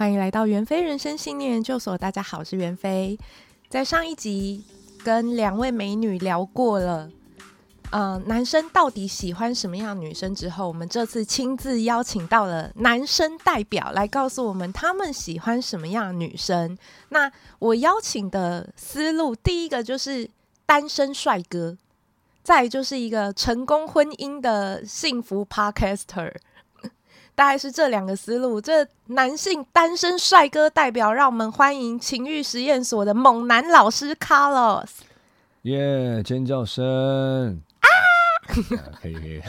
欢迎来到袁飞人生信念研究所。大家好，我是袁飞。在上一集跟两位美女聊过了，呃，男生到底喜欢什么样女生之后，我们这次亲自邀请到了男生代表来告诉我们他们喜欢什么样女生。那我邀请的思路，第一个就是单身帅哥，再就是一个成功婚姻的幸福 Podcaster。大概是这两个思路。这男性单身帅哥代表，让我们欢迎情欲实验所的猛男老师 Carlos。耶！尖叫声啊！可以可以。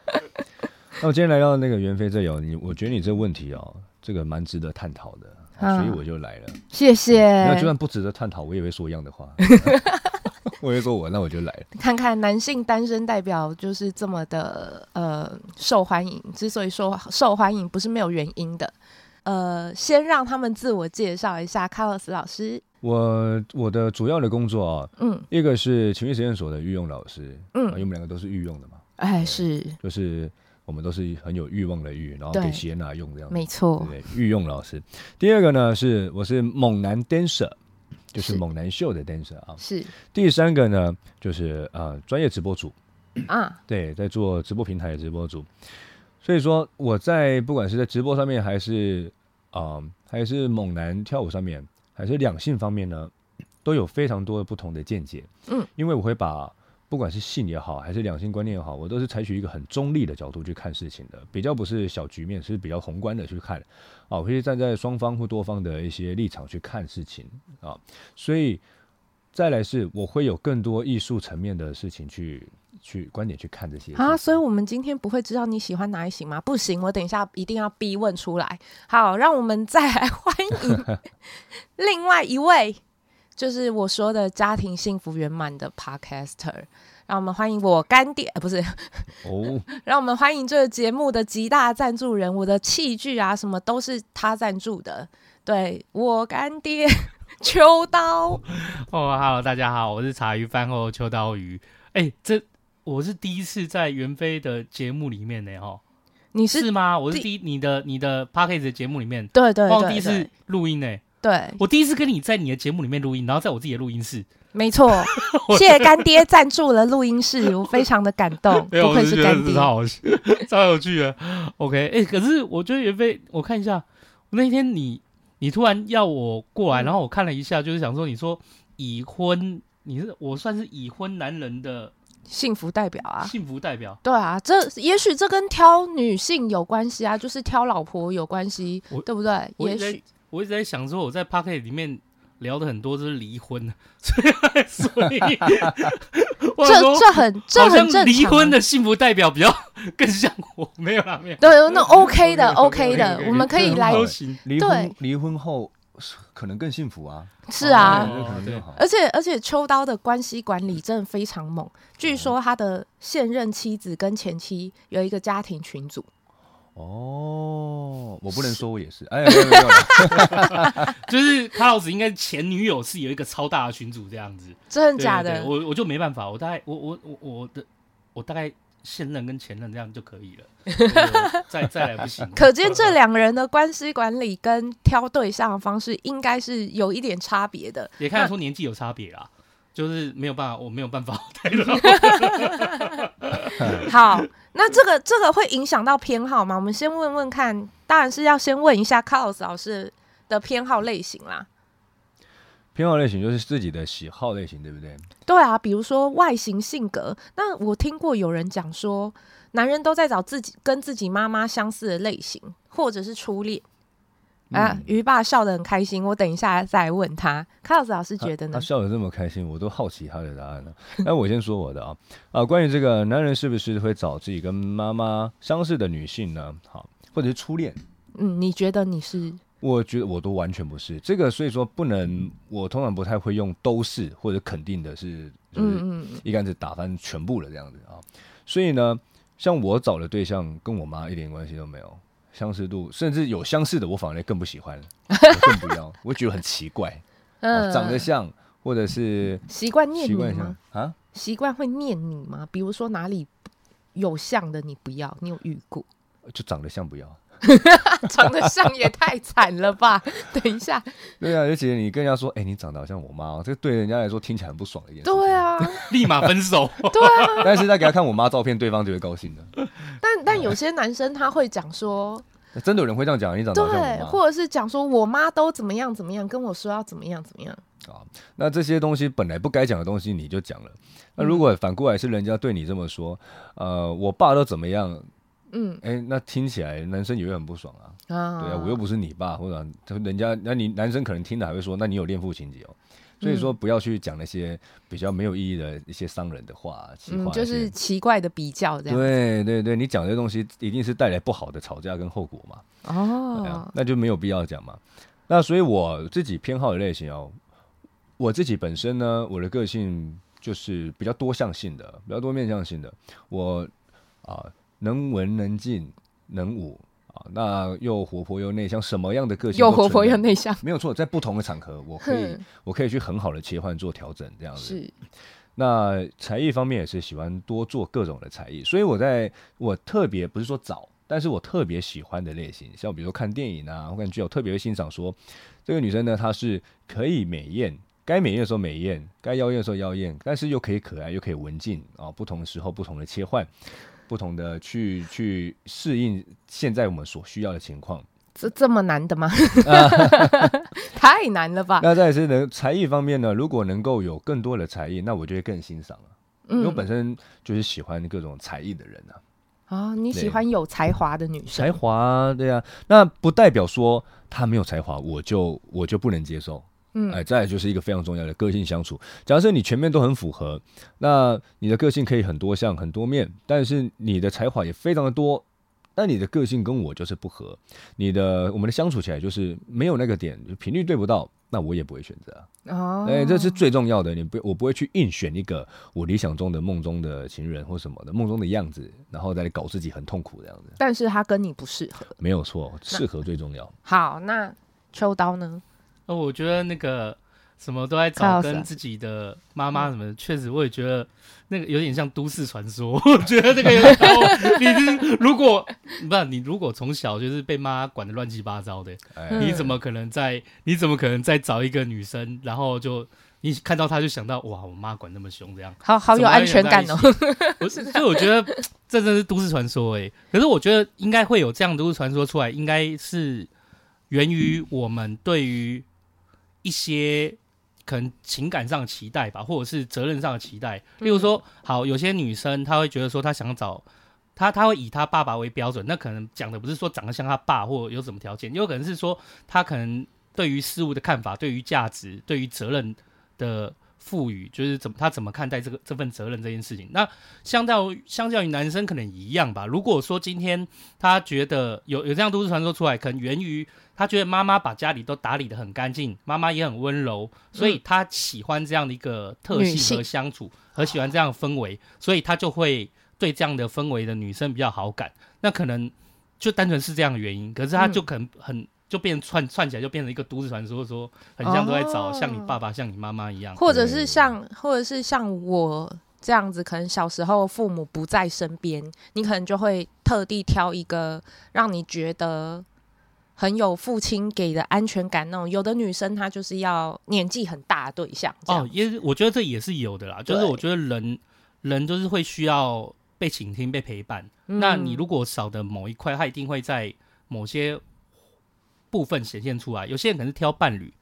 那我今天来到那个袁飞这有，你我觉得你这个问题哦，这个蛮值得探讨的，啊，所以我就来了。谢谢。那就算不值得探讨，我也会说一样的话。我会说我，那我就来了。看看男性单身代表就是这么的呃受欢迎，之所以说受欢迎，不是没有原因的。呃，先让他们自我介绍一下，卡洛斯老师。我我的主要的工作啊，嗯，一个是情绪实验所的御用老师，嗯，因为我们两个都是御用的嘛，哎，是，就是我们都是很有欲望的欲，然后给谢娜用这样，没错，对，御用老师。第二个呢是我是猛男 dancer。就是猛男秀的 dancer 啊，是。第三个呢，就是呃专业直播主。啊，对，在做直播平台的直播主，所以说我在不管是在直播上面，还是啊、呃、还是猛男跳舞上面，还是两性方面呢，都有非常多的不同的见解，嗯，因为我会把。不管是性也好，还是两性观念也好，我都是采取一个很中立的角度去看事情的，比较不是小局面，是比较宏观的去看啊，我可以站在双方或多方的一些立场去看事情啊，所以再来是我会有更多艺术层面的事情去去观点去看这些啊，所以我们今天不会知道你喜欢哪一型吗？不行，我等一下一定要逼问出来。好，让我们再来 欢迎 另外一位。就是我说的家庭幸福圆满的 Podcaster，让我们欢迎我干爹，呃、不是哦，让我们欢迎这个节目的极大赞助人，我的器具啊什么都是他赞助的，对，我干爹 秋刀。哦，Hello，大家好，我是茶余饭后秋刀鱼。哎、欸，这我是第一次在袁飞的节目里面呢，哦，你是，是吗？我是第一，你的你的 Podcast 的节目里面，对对，对，对，我第一次录音呢。对，我第一次跟你在你的节目里面录音，然后在我自己的录音室。没错，谢谢干爹赞助了录音室，我非常的感动。不愧是干爹，超好笑，超有趣的。OK，哎、欸，可是我觉得袁飞，我看一下，那天你你突然要我过来，然后我看了一下，就是想说，你说已婚，你是我算是已婚男人的幸福代表啊，幸福代表。对啊，这也许这跟挑女性有关系啊，就是挑老婆有关系，对不对？也许。我一直在想说，我在 Podcast 里面聊的很多都是离婚，所以所以这这很这很正常。离婚的幸福代表比较更像我，没有啦，没有。对，那 OK 的，OK 的，我们可以来。离婚离婚后可能更幸福啊！是啊，而且而且秋刀的关系管理真的非常猛。据说他的现任妻子跟前妻有一个家庭群组。哦，我不能说我也是，是哎，没有没有，就是卡老师应该前女友是有一个超大的群组这样子，真的假的？我我就没办法，我大概我我我我的我大概现任跟前任这样就可以了，再再来不行。可见这两个人的关系管理跟挑对象的方式应该是有一点差别的，也看得出年纪有差别啦。就是没有办法，我没有办法 好，那这个这个会影响到偏好吗？我们先问问看，当然是要先问一下 Carlos 老师的偏好类型啦。偏好类型就是自己的喜好类型，对不对？对啊，比如说外形、性格。那我听过有人讲说，男人都在找自己跟自己妈妈相似的类型，或者是初恋。啊，鱼爸笑得很开心，我等一下再问他。卡老师老师觉得呢？他，他笑得这么开心，我都好奇他的答案了。那我先说我的啊啊，关于这个男人是不是会找自己跟妈妈相似的女性呢？好，或者是初恋？嗯，你觉得你是？我觉得我都完全不是这个，所以说不能，我通常不太会用都是或者肯定的是，就是一竿子打翻全部的这样子啊。所以呢，像我找的对象跟我妈一点关系都没有。相似度，甚至有相似的，我反而更不喜欢了，更不要，我觉得很奇怪，嗯，长得像，或者是习惯念你吗？啊，习惯会念你吗？比如说哪里有像的你不要，你有遇过？就长得像不要，长得像也太惨了吧？等一下，对啊，而且你跟人家说，哎、欸，你长得好像我妈，这对人家来说听起来很不爽的一件事。对啊，立马分手。对啊，但是他给他看我妈照片，对方就会高兴的。但但有些男生他会讲说，真的有人会这样讲，你长得好像我妈，或者是讲说我妈都怎么样怎么样，跟我说要怎么样怎么样。啊，那这些东西本来不该讲的东西你就讲了。那如果反过来是人家对你这么说，呃，我爸都怎么样？嗯，哎、欸，那听起来男生也会很不爽啊。啊，对啊，我又不是你爸，或者人家，那你男生可能听了还会说，那你有恋父情节哦。所以说不要去讲那些比较没有意义的一些伤人的话，嗯，就是奇怪的比较这样。对对对，你讲这些东西一定是带来不好的吵架跟后果嘛。哦，啊，那就没有必要讲嘛。那所以我自己偏好的类型哦。我自己本身呢，我的个性就是比较多向性的，比较多面向性的。我啊，能文能静能武啊，那又活泼又内向，什么样的个性又活泼又内向，没有错。在不同的场合，我可以我可以去很好的切换做调整，这样子。是。那才艺方面也是喜欢多做各种的才艺，所以我在我特别不是说找，但是我特别喜欢的类型，像比如说看电影啊，我感觉我特别会欣赏说这个女生呢，她是可以美艳。该美艳的时候美艳，该妖艳的时候妖艳，但是又可以可爱，又可以文静啊！不同的时候，不同的切换，不同的去去适应现在我们所需要的情况。这这么难的吗？太难了吧？那再是能，才艺方面呢，如果能够有更多的才艺，那我就会更欣赏了。嗯，因为我本身就是喜欢各种才艺的人啊。啊，你喜欢有才华的女生？才华，对啊，那不代表说她没有才华，我就我就不能接受。嗯，哎，再来就是一个非常重要的个性相处。假设你全面都很符合，那你的个性可以很多项、很多面，但是你的才华也非常的多，那你的个性跟我就是不合，你的我们的相处起来就是没有那个点，频率对不到，那我也不会选择。哦，哎，这是最重要的，你不，我不会去硬选一个我理想中的梦中的情人或什么的梦中的样子，然后再来搞自己很痛苦的样子。但是他跟你不适合，没有错，适合最重要。好，那秋刀呢？哦，我觉得那个什么都在找跟自己的妈妈什么，确实我也觉得那个有点像都市传说。我觉得这个有点，你是如果不是你如果从小就是被妈管的乱七八糟的，你怎么可能在你怎么可能再找一个女生，然后就你看到她就想到哇，我妈管那么凶这样，好好有安全感哦。所以我觉得这真是都市传说哎。可是我觉得应该会有这样的都市传说出来，应该是源于我们对于。一些可能情感上的期待吧，或者是责任上的期待。例如说，好，有些女生她会觉得说，她想找她，她会以她爸爸为标准。那可能讲的不是说长得像她爸，或有什么条件，有可能是说她可能对于事物的看法，对于价值，对于责任的赋予，就是怎么他怎么看待这个这份责任这件事情。那相较相较于男生可能一样吧。如果说今天他觉得有有这样都市传说出来，可能源于。他觉得妈妈把家里都打理的很干净，妈妈也很温柔，所以他喜欢这样的一个特性和相处，和喜欢这样的氛围，所以他就会对这样的氛围的女生比较好感。那可能就单纯是这样的原因，可是他就可能很就变串串起来，就变成一个都市传说，说很像都在找像你爸爸、像你妈妈一样，或者是像，或者是像我这样子，可能小时候父母不在身边，你可能就会特地挑一个让你觉得。很有父亲给的安全感那种，有的女生她就是要年纪很大的对象。哦，也我觉得这也是有的啦，就是我觉得人人就是会需要被倾听、被陪伴。嗯。那你如果少的某一块，他一定会在某些部分显现出来。有些人可能是挑伴侣，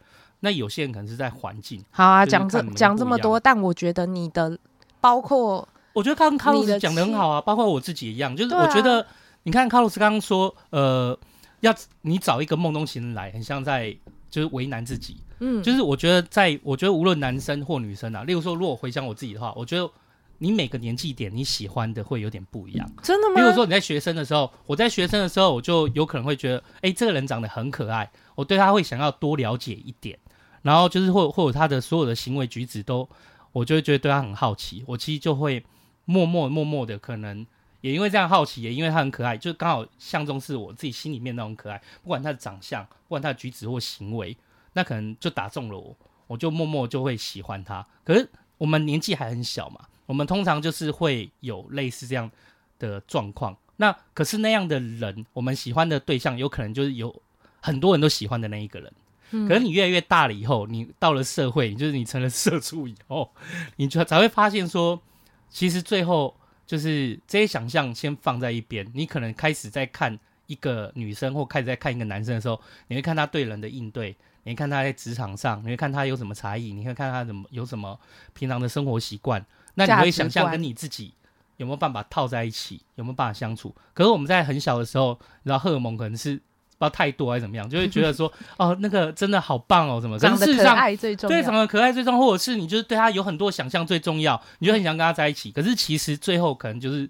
那有些人可能是在环境。好啊，讲这讲这么多，但我觉得你的包括，我觉得刚刚卡洛斯讲的很好啊，包括我自己一样，就是我觉得、啊、你看卡洛斯刚刚说，呃。要你找一个梦中情人来，很像在就是为难自己。嗯，就是我觉得在，我觉得无论男生或女生啊，例如说，如果回想我自己的话，我觉得你每个年纪点你喜欢的会有点不一样。真的吗？比如说你在学生的时候，我在学生的时候，我就有可能会觉得，哎，这个人长得很可爱，我对他会想要多了解一点。然后就是或或者他的所有的行为举止都，我就会觉得对他很好奇。我其实就会默默默默的可能。也因为这样好奇，也因为他很可爱，就刚好相中是我自己心里面那种可爱。不管他的长相，不管他的举止或行为，那可能就打中了我，我就默默就会喜欢他。可是我们年纪还很小嘛，我们通常就是会有类似这样的状况，那可是那样的人，我们喜欢的对象有可能就是有很多人都喜欢的那一个人。嗯、可是你越来越大了以后，你到了社会，就是你成了社畜以后，你就才会发现说，其实最后就是这些想象先放在一边，你可能开始在看一个女生或开始在看一个男生的时候，你会看他对人的应对，你会看他在职场上，你会看他有什么才艺，你会看他怎么有什么平常的生活习惯，那你会想象跟你自己。有没有办法套在一起？有没有办法相处？可是我们在很小的时候，你知道荷尔蒙可能是不知道太多还是怎么样，就会觉得说，哦，那个真的好棒哦，什么？长得可爱最重要。对，长得可爱最重要，或者是你就是对他有很多想象最重要，你就很想跟他在一起。可是其实最后可能就是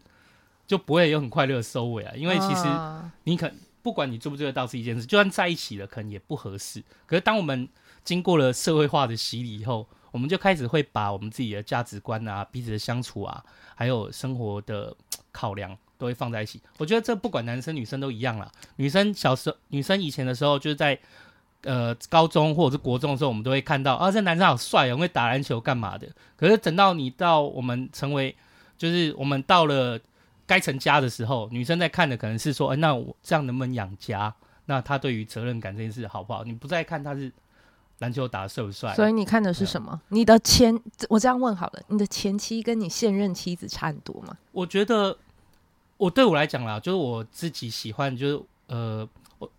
就不会有很快乐的收尾啊，因为其实你可不管你做不做得到是一件事，就算在一起了，可能也不合适。可是当我们经过了社会化的洗礼以后，我们就开始会把我们自己的价值观啊、彼此的相处啊，还有生活的考量都会放在一起。我觉得这不管男生女生都一样啦。女生小时候，女生以前的时候，就是在呃高中或者是国中的时候，我们都会看到啊，这男生好帅哦，会打篮球干嘛的。可是等到你到我们成为，就是我们到了该成家的时候，女生在看的可能是说，哎，那我这样能不能养家？那他对于责任感这件事好不好？你不再看他是。篮球打得帅不帅？所以你看的是什么？你的前，我这样问好了，你的前妻跟你现任妻子差很多吗？我觉得，我对我来讲啦，就是我自己喜欢，就是呃，我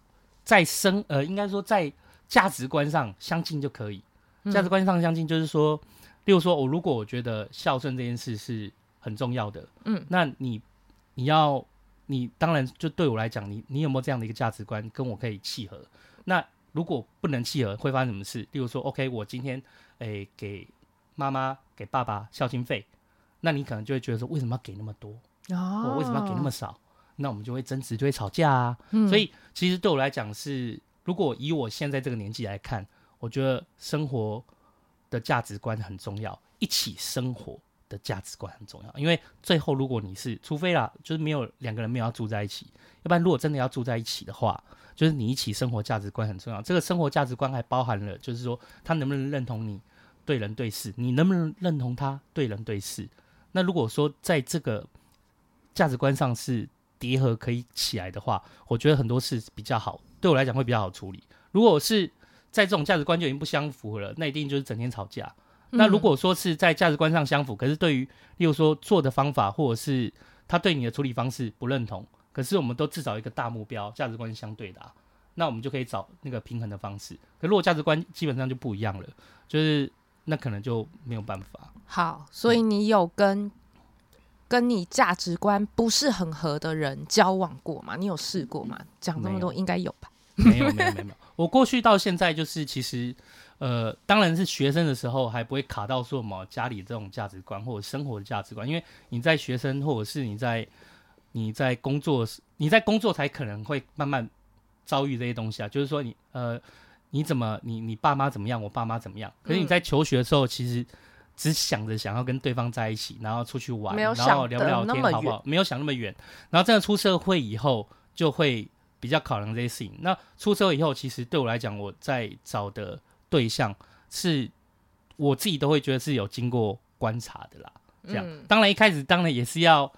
在生呃，应该说在价值观上相近就可以。价值观上相近，就是说，嗯、例如说，我如果我觉得孝顺这件事是很重要的，嗯，那你你要你当然就对我来讲，你你有没有这样的一个价值观跟我可以契合？那如果不能契合，会发生什么事？例如说，OK，我今天诶、欸、给妈妈、给爸爸孝亲费，那你可能就会觉得说，为什么要给那么多？哦，我为什么要给那么少？那我们就会争执，就会吵架啊。嗯、所以，其实对我来讲是，如果以我现在这个年纪来看，我觉得生活的价值观很重要，一起生活的价值观很重要。因为最后，如果你是，除非啦，就是没有两个人没有要住在一起，要不然如果真的要住在一起的话。就是你一起生活价值观很重要，这个生活价值观还包含了，就是说他能不能认同你对人对事，你能不能认同他对人对事。那如果说在这个价值观上是叠合可以起来的话，我觉得很多事比较好，对我来讲会比较好处理。如果是在这种价值观就已经不相符了，那一定就是整天吵架。那如果说是在价值观上相符，可是对于例如说做的方法或者是他对你的处理方式不认同。可是我们都至少一个大目标，价值观是相对的啊，那我们就可以找那个平衡的方式。可如果价值观基本上就不一样了，就是那可能就没有办法。好，所以你有跟、嗯、跟你价值观不是很合的人交往过吗？你有试过吗？讲这么多应该有吧？没有，没有，没有。我过去到现在就是其实，呃，当然是学生的时候还不会卡到说什么家里这种价值观或者生活的价值观，因为你在学生或者是你在。你在工作，你在工作才可能会慢慢遭遇这些东西啊。就是说你，呃，你怎么，你你爸妈怎么样，我爸妈怎么样？可是你在求学的时候，其实只想着想要跟对方在一起，然后出去玩，然后聊聊天，好不好？没有想那么远。然后真的出社会以后，就会比较考量这些事情。那出社会以后，其实对我来讲，我在找的对象是，我自己都会觉得是有经过观察的啦。这样，嗯、当然一开始当然也是要。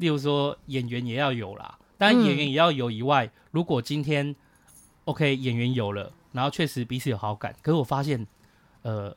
例如说演员也要有啦，当然演员也要有以外，嗯、如果今天 OK 演员有了，然后确实彼此有好感，可是我发现，呃，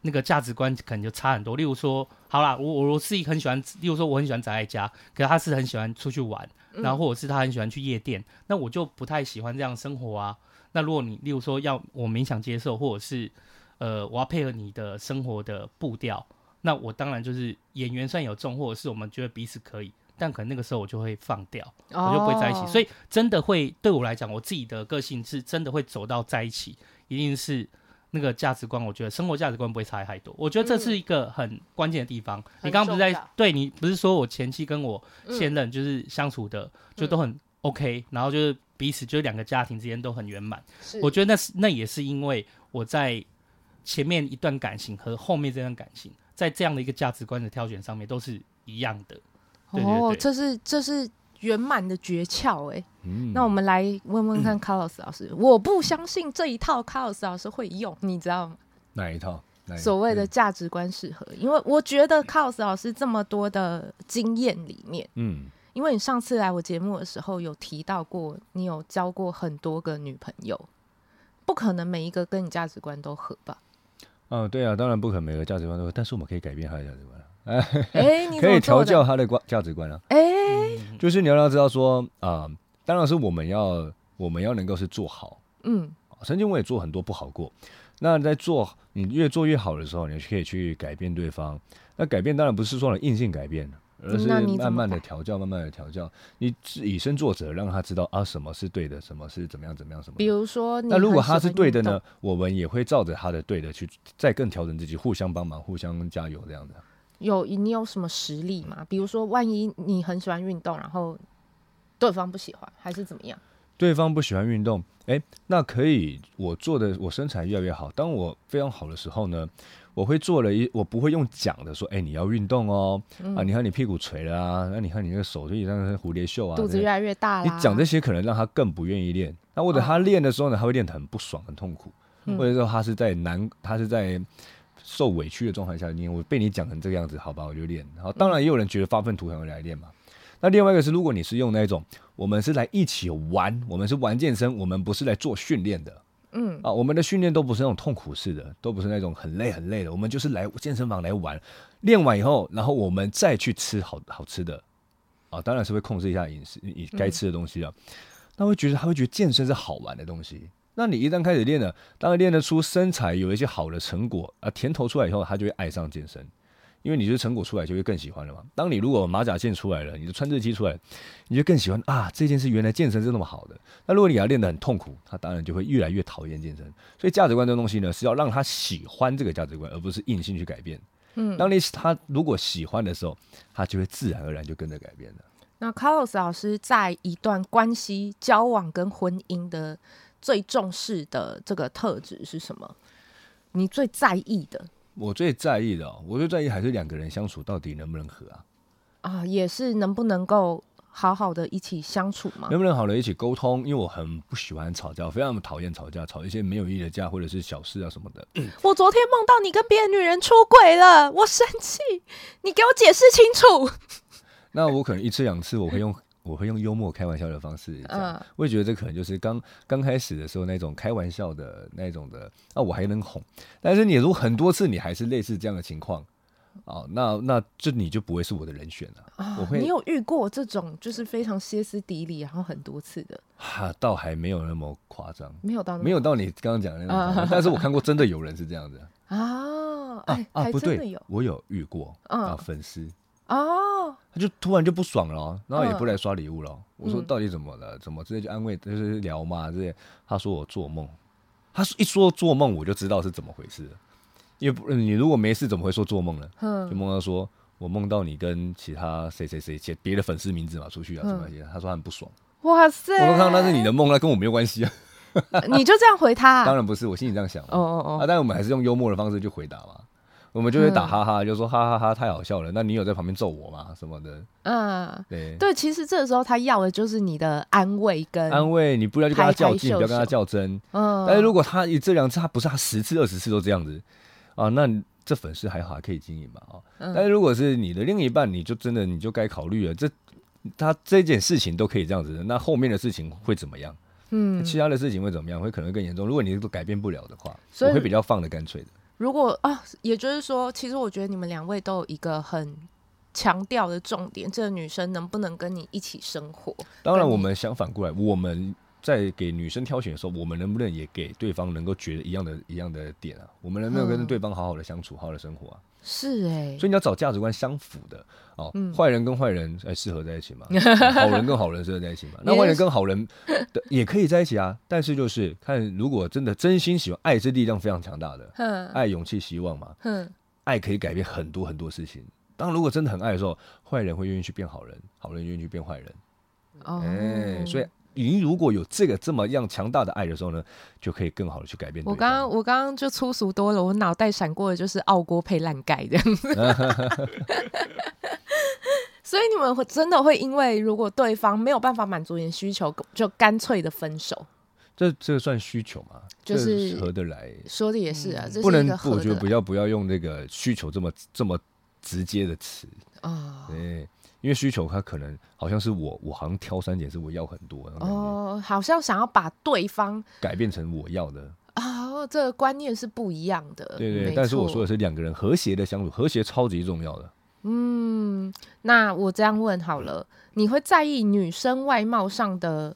那个价值观可能就差很多。例如说，好啦，我我是一个很喜欢，例如说我很喜欢宅在家，可是他是很喜欢出去玩，然后或者是他很喜欢去夜店，嗯、那我就不太喜欢这样生活啊。那如果你例如说要我勉强接受，或者是呃我要配合你的生活的步调，那我当然就是演员算有重，或者是我们觉得彼此可以。但可能那个时候我就会放掉，我就不会在一起。所以真的会对我来讲，我自己的个性是真的会走到在一起，一定是那个价值观。我觉得生活价值观不会差太多。我觉得这是一个很关键的地方。你刚刚不是在对你不是说我前妻跟我现任就是相处的就都很 OK，然后就是彼此就是两个家庭之间都很圆满。我觉得那是那也是因为我在前面一段感情和后面这段感情，在这样的一个价值观的挑选上面都是一样的。对对对哦，这是这是圆满的诀窍哎。嗯，那我们来问问看，Carlos 老师，嗯、我不相信这一套，Carlos 老师会用，你知道吗？哪一套？所谓的价值观适合，因为我觉得 Carlos 老师这么多的经验里面，嗯，因为你上次来我节目的时候有提到过，你有交过很多个女朋友，不可能每一个跟你价值观都合吧？嗯，对啊，当然不可能每个价值观都合，但是我们可以改变他的价值观。哎，可以调教他的观价值观啊。哎，就是你要让他知道说啊、呃，当然是我们要我们要能够是做好。嗯，曾经我也做很多不好过。那在做你越做越好的时候，你可以去改变对方。那改变当然不是说硬性改变，而是慢慢的调教，慢慢的调教。你以身作则，让他知道啊，什么是对的，什么是怎么样，怎么样，什么。比如说，那如果他是对的呢，我们也会照着他的对的去再更调整自己，互相帮忙，互相加油，这样子。有你有什么实力吗？比如说，万一你很喜欢运动，然后对方不喜欢，还是怎么样？对方不喜欢运动，哎，那可以，我做的我身材越来越好。当我非常好的时候呢，我会做了一，我不会用讲的说，哎，你要运动哦，嗯、啊，你看你屁股垂了啊，那你看你那个手就像蝴蝶袖啊，肚子越来越大了。你讲这些可能让他更不愿意练。那或者他练的时候呢，他会练得很不爽、很痛苦，嗯、或者说他是在难，他是在受委屈的状态下你。我被你讲成这个样子，好吧，我就练。然后当然也有人觉得发愤图强来练嘛。那另外一个是，如果你是用那种，我们是来一起玩，我们是玩健身，我们不是来做训练的，嗯啊，我们的训练都不是那种痛苦式的，都不是那种很累很累的，我们就是来健身房来玩，练完以后，然后我们再去吃好好吃的，啊，当然是会控制一下饮食，你该吃的东西啊，那会觉得他会觉得健身是好玩的东西，那你一旦开始练了，当然练得出身材，有一些好的成果啊，甜头出来以后，他就会爱上健身。因为你的成果出来，就会更喜欢了嘛。当你如果马甲线出来了，你的穿刺肌出来，你就更喜欢啊。这件事原来健身是那么好的。那如果你要练得很痛苦，他当然就会越来越讨厌健身。所以价值观这东西呢，是要让他喜欢这个价值观，而不是硬性去改变。嗯，当你他如果喜欢的时候，他就会自然而然就跟着改变了。那 Carlos 老师在一段关系交往跟婚姻的最重视的这个特质是什么？你最在意的？我最在意的，我最在意还是两个人相处到底能不能合啊？啊，也是能不能够好好的一起相处嘛？能不能好的一起沟通？因为我很不喜欢吵架，我非常讨厌吵架，吵一些没有意义的架或者是小事啊什么的。我昨天梦到你跟别的女人出轨了，我生气，你给我解释清楚。那我可能一次两次我会用。我会用幽默开玩笑的方式讲，嗯、我也觉得这可能就是刚刚开始的时候那种开玩笑的那种的，那、啊、我还能哄。但是你如果很多次你还是类似这样的情况，哦，那那这你就不会是我的人选了。啊、我会，你有遇过这种就是非常歇斯底里，然后很多次的？哈、啊，倒还没有那么夸张，没有到没有到你刚刚讲的那种。啊、但是我看过真的有人是这样子啊，哎，啊，不对，我有遇过啊，粉丝。哦，他就突然就不爽了，然后也不来刷礼物了。我说到底怎么了？怎么直接就安慰，就是聊嘛，这些。他说我做梦，他说一说做梦，我就知道是怎么回事。因为你如果没事，怎么会说做梦呢？就梦到说我梦到你跟其他谁谁谁写别的粉丝名字嘛，出去啊什么些。他说他很不爽。哇塞！我说看那是你的梦，那跟我没有关系啊。你就这样回他？当然不是，我心里这样想。哦哦哦。啊，但我们还是用幽默的方式去回答嘛。我们就会打哈哈，嗯、就说哈哈哈，太好笑了。那你有在旁边揍我吗？什么的？嗯，对对，其实这个时候他要的就是你的安慰跟安慰，你不要去跟他较劲，不要跟他较真。嗯，但是如果他这两次他不是他十次二十次都这样子啊，那这粉丝还好还可以经营嘛啊。嗯、但是如果是你的另一半，你就真的你就该考虑了，这他这件事情都可以这样子，那后面的事情会怎么样？嗯，其他的事情会怎么样？会可能更严重。如果你都改变不了的话，我会比较放的干脆的。如果啊，也就是说，其实我觉得你们两位都有一个很强调的重点，这个女生能不能跟你一起生活？当然，我们想反过来，我们在给女生挑选的时候，我们能不能也给对方能够觉得一样的、一样的点啊？我们能不能跟对方好好的相处，好好的生活啊？是哎，所以你要找价值观相符的哦。坏人跟坏人哎适合在一起吗？好人跟好人适合在一起嘛？那坏人跟好人的也可以在一起啊。但是就是看，如果真的真心喜欢，爱是力量非常强大的。爱、勇气、希望嘛。爱可以改变很多很多事情。当如果真的很爱的时候，坏人会愿意去变好人，好人愿意去变坏人。哎，所以。你如果有这个这么样强大的爱的时候呢，就可以更好的去改变。我刚刚我刚刚就粗俗多了，我脑袋闪过的就是傲锅配烂盖这样子。所以你们会真的会因为如果对方没有办法满足你的需求，就干脆的分手？这这个算需求吗？就是合得来。说的也是啊，不能，我觉得不要不要用那个需求这么这么直接的词啊。对。因为需求他可能好像是我，我好像挑三拣四，我要很多哦，好像想要把对方改变成我要的啊、哦，这个观念是不一样的。对对。但是我说的是两个人和谐的相处，和谐超级重要的。嗯，那我这样问好了，你会在意女生外貌上的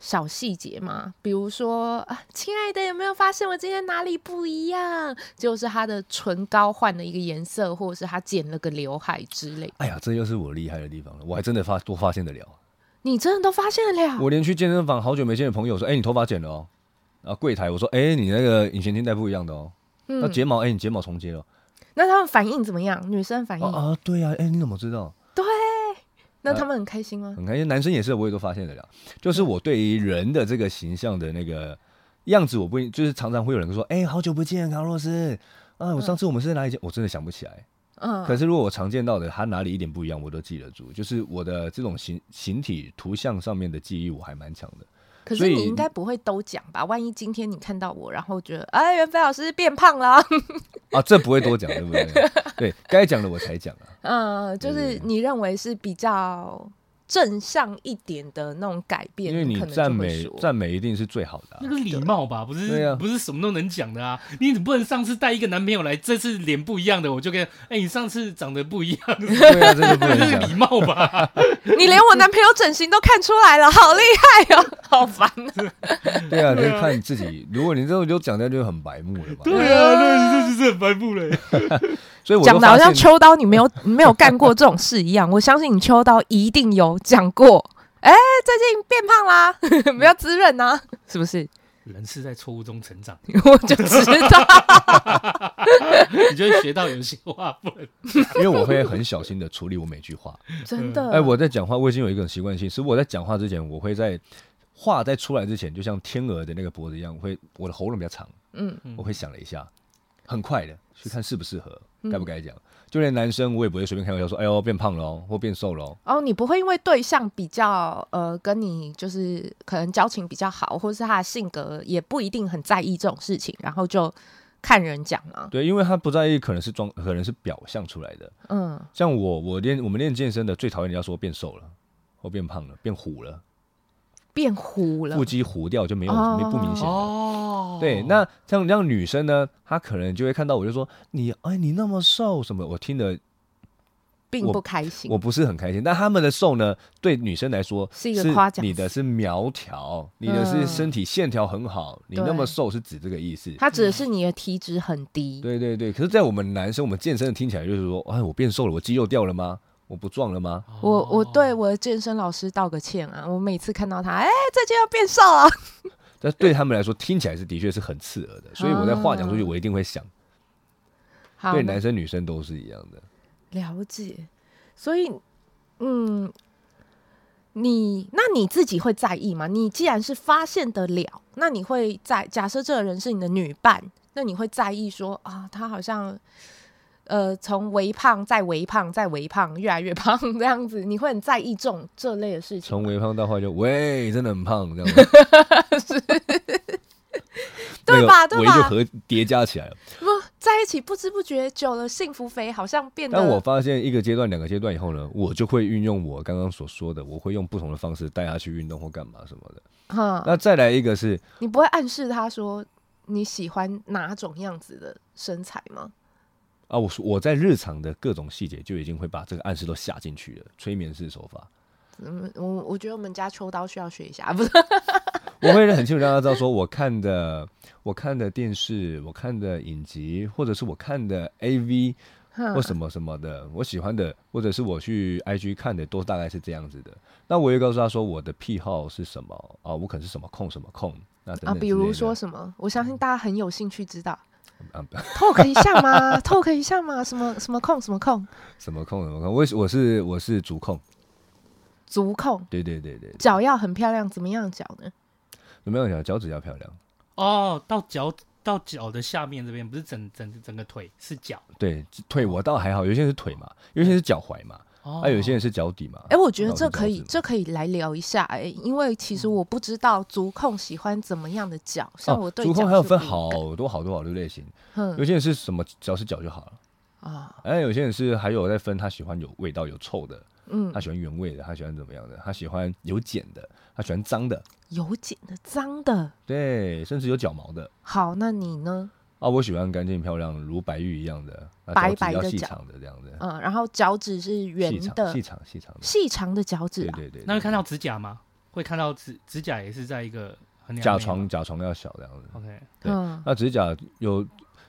小细节嘛？比如说啊，亲爱的，有没有发现我今天哪里不一样？就是他的唇膏换了一个颜色，或者是他剪了个刘海之类。哎呀，这又是我厉害的地方了，我还真的发多发现得了。你真的都发现得了？我连去健身房好久没见的朋友说：“哎、欸，你头发剪了哦。”然后柜台我说：“哎、欸，你那个隐形肩带不一样的哦。嗯”那睫毛，哎、欸，你睫毛重接了。那他们反应怎么样？女生反应啊，啊，对呀、啊，哎、欸，你怎么知道？对。那他们很开心吗？很开心，男生也是，我也都发现得了。就是我对于人的这个形象的那个样子，我不就是常常会有人说：“哎、欸，好久不见，卡洛斯啊！我上次我们是在哪里见？”我真的想不起来。嗯。可是如果我常见到的，他哪里一点不一样，我都记得住。就是我的这种形形体图像上面的记忆，我还蛮强的。可是你应该不会都讲吧？万一今天你看到我，然后觉得哎，袁飞老师变胖了 啊，这不会多讲，对不对？对，该讲的我才讲啊。嗯，就是你认为是比较正向一点的那种改变，因为你赞美赞美一定是最好的、啊，那个礼貌吧，不是、啊、不是什么都能讲的啊。你怎么不能上次带一个男朋友来，这次脸不一样的，我就跟哎、欸，你上次长得不一样，对啊，这个不能 礼貌吧？你连我男朋友整形都看出来了，好厉害哦，好烦啊！对啊，你就看你自己，如果你这种就讲的就很白目了吧。对啊，那你这就是很白目了。所以讲的好像秋刀你没有 没有干过这种事一样，我相信你秋刀一定有讲过。哎、欸，最近变胖啦，不要滋润呐，是不是？人是在错误中成长，我就知道。你就会学到有些话不能，因为我会很小心的处理我每句话。真的。哎、欸，我在讲话，我已经有一个习惯性，是我在讲话之前，我会在话在出来之前，就像天鹅的那个脖子一样，我会我的喉咙比较长，嗯，我会想了一下，很快的去看适不适合。该不该讲？就连男生我也不会随便开玩笑说：“哎呦，变胖了哦，或变瘦了哦。”哦，你不会因为对象比较呃，跟你就是可能交情比较好，或是他的性格也不一定很在意这种事情，然后就看人讲啊。对，因为他不在意，可能是装，可能是表象出来的。嗯，像我，我练我们练健身的最讨厌人家说变瘦了，或变胖了，变虎了。变糊了，腹肌糊掉就没有没不明显了。哦，对，那像这样女生呢，她可能就会看到我就说你哎你那么瘦什么，我听得并不开心，我不是很开心。但他们的瘦呢，对女生来说是一个夸奖，你的是苗条，你的是身体线条很好，你那么瘦是指这个意思。他指的是你的体脂很低。对对对，可是，在我们男生，我们健身的听起来就是说，哎，我变瘦了，我肌肉掉了吗？我不壮了吗？我我对我的健身老师道个歉啊！我每次看到他，哎、欸，最近要变瘦了。但对他们来说，听起来是的确是很刺耳的，所以我在话讲出去，我一定会想。好，对男生女生都是一样的。了解，所以，嗯，你那你自己会在意吗？你既然是发现得了，那你会在假设这个人是你的女伴，那你会在意说啊，他好像。呃，从微胖再微胖再微胖，越来越胖 这样子，你会很在意这种这类的事情。从微胖到后来就喂，真的很胖这样 子，是对吧？对吧？叠加起来了，不在一起不知不觉久了，幸福肥好像变得。但我发现一个阶段、两个阶段以后呢，我就会运用我刚刚所说的，我会用不同的方式带他去运动或干嘛什么的。哈，那再来一个是，你不会暗示他说你喜欢哪种样子的身材吗？啊，我我在日常的各种细节就已经会把这个暗示都下进去了，催眠式手法。嗯，我我觉得我们家秋刀需要学一下，不是？我会很清楚让他知道，说我看的我看的电视，我看的影集，或者是我看的 AV 或什么什么的，我喜欢的，或者是我去 IG 看的，都大概是这样子的。那我也告诉他说，我的癖好是什么啊？我可能是什么控什么控。那比如说什么？我相信大家很有兴趣知道。Talk 一下吗？talk 一下吗？什么什么控什么控？什么控什么控？我我是我是足控，足控。对对对对，脚要很漂亮，怎么样脚呢？怎么样脚？脚趾要漂亮。哦，到脚到脚的下面这边，不是整整整个腿，是脚。对，腿我倒还好，有些是腿嘛，有些是脚踝嘛。还、啊、有些人是脚底嘛？哎、欸，我觉得这可以，这可以来聊一下哎、欸，因为其实我不知道足控喜欢怎么样的脚，像我对足、啊、控还有分好多好多好多类型，嗯，有些人是什么只要是脚就好了啊，哎，有些人是还有在分他喜欢有味道有臭的，嗯，他喜欢原味的，他喜欢怎么样的？他喜欢有茧的，他喜欢脏的，有茧的、脏的，对，甚至有脚毛的。好，那你呢？啊，我喜欢干净漂亮，如白玉一样的，白白的细长的这样子。嗯，然后脚趾是圆的，细长细长细长的脚趾。对对对。那会看到指甲吗？会看到指指甲也是在一个很甲床，甲床要小这样子。OK，对。那指甲有，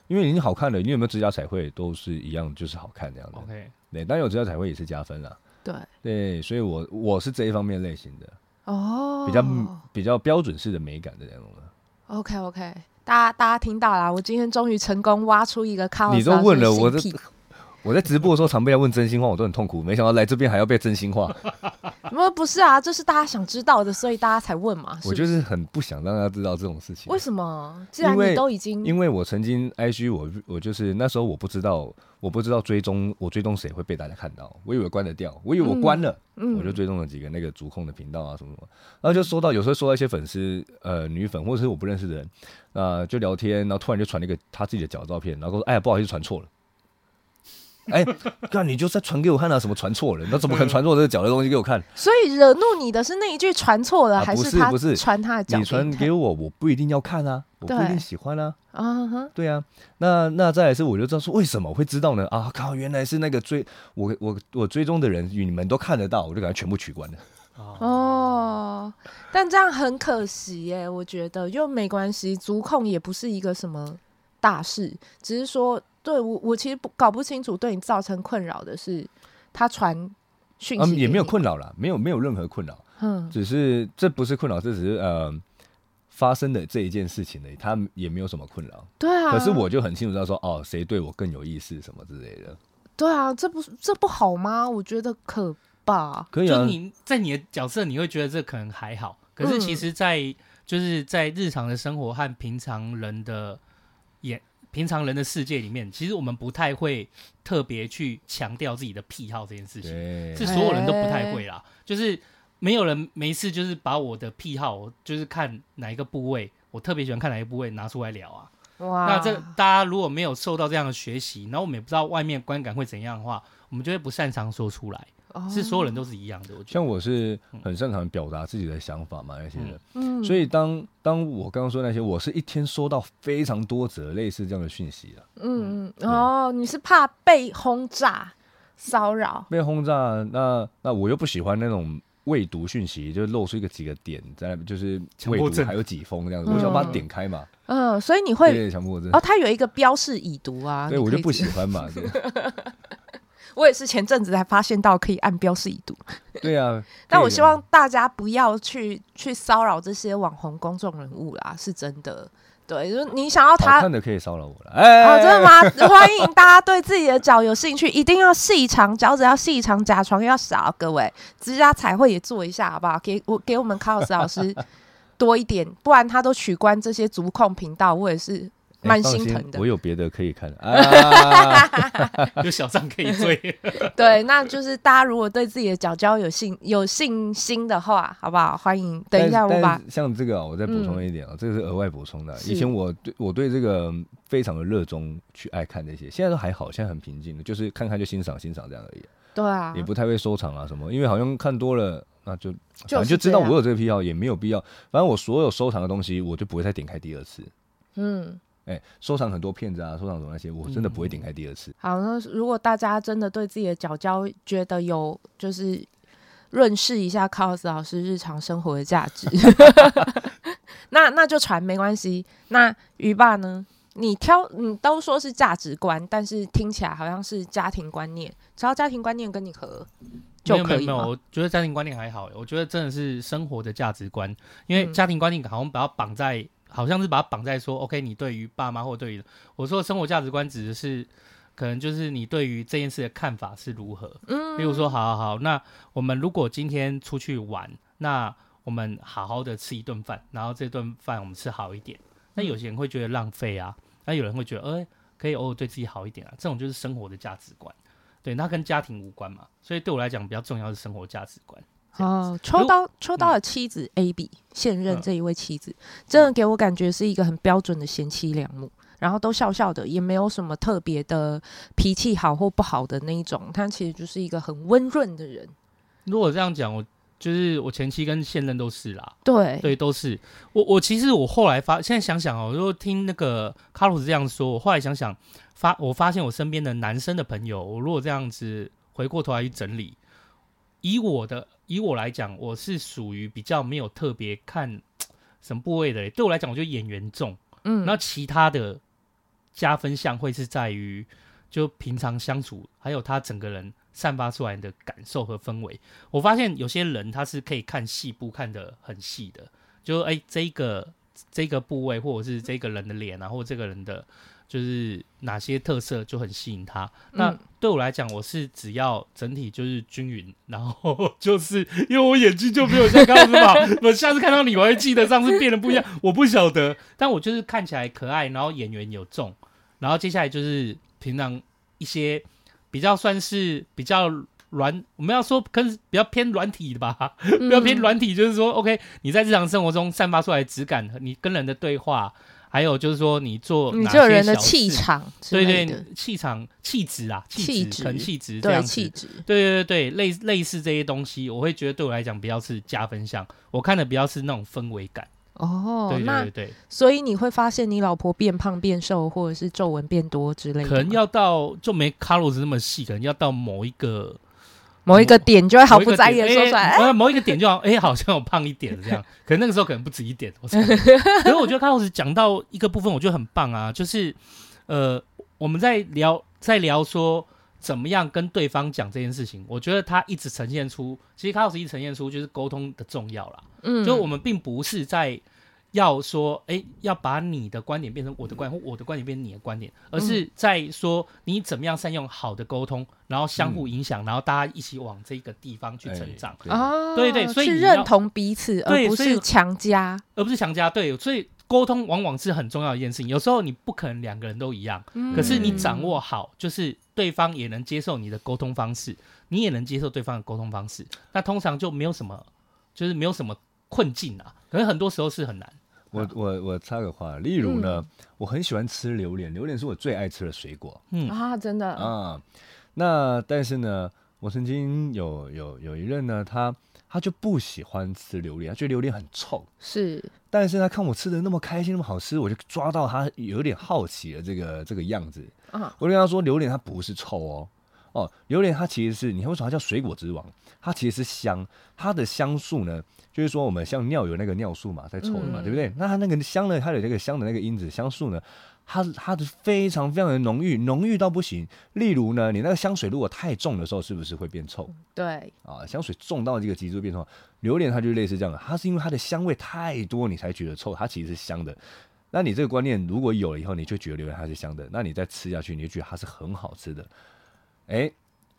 因为已经好看了，你有没有指甲彩绘都是一样，就是好看这样子。OK，对，但有指甲彩绘也是加分啦。对对，所以我我是这一方面类型的哦，比较比较标准式的美感的那种的。OK OK。大家大家听到了，我今天终于成功挖出一个卡。你都问了，我在我在直播的时候常被要问真心话，我都很痛苦。没想到来这边还要被真心话。不不是啊，这是大家想知道的，所以大家才问嘛。是是我就是很不想让大家知道这种事情。为什么？既然你都已经……因为我曾经 IG 我我就是那时候我不知道。我不知道追踪我追踪谁会被大家看到，我以为关得掉，我以为我关了，我就追踪了几个那个主控的频道啊什么什么，然后就收到有时候收到一些粉丝呃女粉或者是我不认识的人啊、呃、就聊天，然后突然就传了一个他自己的脚照片，然后说哎呀不好意思传错了。哎，那你就再传给我看啊？什么传错了？那怎么可能传错这个脚的东西给我看？所以惹怒你的是那一句传错了，还是他不是传他的脚？你传给我，我不一定要看啊，我不一定喜欢啊。啊哈，对啊。那那再来是，我就知道说为什么会知道呢？啊靠，原来是那个追我我我追踪的人，你们都看得到，我就给他全部取关了。哦，但这样很可惜耶，我觉得又没关系，足控也不是一个什么大事，只是说。对我，我其实不搞不清楚，对你造成困扰的是他传讯息，嗯，也没有困扰了，没有没有任何困扰，嗯，只是这不是困扰，这只是呃发生的这一件事情而已，他也没有什么困扰，对啊，可是我就很清楚知道说，哦，谁对我更有意思什么之类的，对啊，这不这不好吗？我觉得可吧，可以啊，就你在你的角色，你会觉得这可能还好，可是其实在，在、嗯、就是在日常的生活和平常人的眼。平常人的世界里面，其实我们不太会特别去强调自己的癖好这件事情，是所有人都不太会啦。欸、就是没有人没事，就是把我的癖好，就是看哪一个部位，我特别喜欢看哪一个部位拿出来聊啊。哇！那这大家如果没有受到这样的学习，然后我们也不知道外面观感会怎样的话，我们就会不擅长说出来。是所有人都是一样的，我觉得。像我是很擅长表达自己的想法嘛，那些人。嗯。所以当当我刚刚说那些，我是一天收到非常多则类似这样的讯息的。嗯嗯。哦，你是怕被轰炸、骚扰？被轰炸，那那我又不喜欢那种未读讯息，就露出一个几个点在，就是未读还有几封这样子，我想把它点开嘛。嗯，所以你会强迫症哦，它有一个标示已读啊。对，我就不喜欢嘛。我也是前阵子才发现到可以按标示已读。对啊，但我希望大家不要去去骚扰这些网红公众人物啦，是真的。对，就是你想要他看的可以骚扰我了。哎，哦，真的吗？欢迎大家对自己的脚有兴趣，一定要细长，脚趾要细长，甲床要少。各位，指甲彩绘也做一下好不好？给我给我们卡洛斯老师多一点，不然他都取关这些足控频道，我也是。蛮心疼的，我有别的可以看 啊，有小账可以追。对，那就是大家如果对自己的脚脚有信有信心的话，好不好？欢迎。等一下，我把像这个、哦，我再补充一点啊，嗯、这个是额外补充的。以前我对我对这个非常的热衷，去爱看这些，现在都还好，现在很平静的，就是看看就欣赏欣赏这样而已。对啊，也不太会收藏啊什么，因为好像看多了，那就反正就知道我有这个癖好，也没有必要。反正我所有收藏的东西，我就不会再点开第二次。嗯。哎、欸，收藏很多片子啊，收藏什么那些，我真的不会点开第二次。嗯、好，那如果大家真的对自己的脚胶觉得有，就是认识一下 Carlos 老师日常生活的价值，那那就传没关系。那鱼爸呢？你挑，你都说是价值观，但是听起来好像是家庭观念，只要家庭观念跟你合就可以。没有没有，没有，我觉得家庭观念还好，我觉得真的是生活的价值观，因为家庭观念好像把它绑在。好像是把它绑在说，OK，你对于爸妈或对于我说的生活价值观，指的是可能就是你对于这件事的看法是如何。嗯，比如说，好好好，那我们如果今天出去玩，那我们好好的吃一顿饭，然后这顿饭我们吃好一点。那有些人会觉得浪费啊，那有人会觉得，哎、欸，可以偶尔对自己好一点啊。这种就是生活的价值观，对，那跟家庭无关嘛。所以对我来讲，比较重要的是生活价值观。哦，抽刀抽刀的妻子 A B、嗯、现任这一位妻子，真的给我感觉是一个很标准的贤妻良母，然后都笑笑的，也没有什么特别的脾气好或不好的那一种，他其实就是一个很温润的人。如果这样讲，我就是我前妻跟现任都是啦。对对，都是。我我其实我后来发，现在想想哦，如果听那个卡鲁斯这样说，我后来想想发，我发现我身边的男生的朋友，我如果这样子回过头来去整理，以我的以我来讲，我是属于比较没有特别看什么部位的。对我来讲，我觉得眼缘重。嗯，那其他的加分项会是在于，就平常相处，还有他整个人散发出来的感受和氛围。我发现有些人他是可以看细部看得很细的，就哎、欸，这个这个部位，或者是这个人的脸啊，或者这个人的。就是哪些特色就很吸引他。那对我来讲，我是只要整体就是均匀，然后 就是因为我眼睛就没有像刚刚那么好，我下次看到你，我会记得上次变得不一样。我不晓得，但我就是看起来可爱，然后演员有重，然后接下来就是平常一些比较算是比较软，我们要说跟比较偏软体的吧，比较偏软体，就是说，OK，你在日常生活中散发出来的质感，你跟人的对话。还有就是说，你做你这个人的气场，对对，气场、气质啊，气质、可能气质这对样气质，对对对对，类类似这些东西，我会觉得对我来讲比较是加分项。我看的比较是那种氛围感。哦，对对对对，所以你会发现你老婆变胖、变瘦，或者是皱纹变多之类的，可能要到就没卡洛斯那么细，可能要到某一个。某一个点就会毫不在意的说出来，某一个点就好，哎、欸，好像我胖一点这样，可能那个时候可能不止一点。我可是我觉得卡洛斯讲到一个部分，我觉得很棒啊，就是呃，我们在聊在聊说怎么样跟对方讲这件事情，我觉得他一直呈现出，其实卡洛斯一直呈现出就是沟通的重要啦。嗯，就我们并不是在。要说，哎，要把你的观点变成我的观点，或我的观点变成你的观点，而是在说你怎么样善用好的沟通，然后相互影响，然后大家一起往这个地方去成长。啊，对对，所以是认同彼此，而不是强加，而不是强加。对，所以沟通往往是很重要的一件事情。有时候你不可能两个人都一样，可是你掌握好，就是对方也能接受你的沟通方式，你也能接受对方的沟通方式，那通常就没有什么，就是没有什么困境啊。可是很多时候是很难。我我我插个话，例如呢，嗯、我很喜欢吃榴莲，榴莲是我最爱吃的水果。嗯啊，真的啊。那但是呢，我曾经有有有一任呢，他他就不喜欢吃榴莲，他觉得榴莲很臭。是，但是他看我吃的那么开心，那么好吃，我就抓到他有点好奇的这个这个样子。啊，我就跟他说，榴莲它不是臭哦。哦，榴莲它其实是，你看为什么它叫水果之王？它其实是香，它的香素呢，就是说我们像尿有那个尿素嘛，在臭的嘛，嗯、对不对？那它那个香呢，它有那个香的那个因子，香素呢，它它的非常非常的浓郁，浓郁到不行。例如呢，你那个香水如果太重的时候，是不是会变臭？对，啊，香水重到这个极致变臭。榴莲它就类似这样的，它是因为它的香味太多，你才觉得臭，它其实是香的。那你这个观念如果有了以后，你就觉得榴莲它是香的，那你再吃下去，你就觉得它是很好吃的。哎，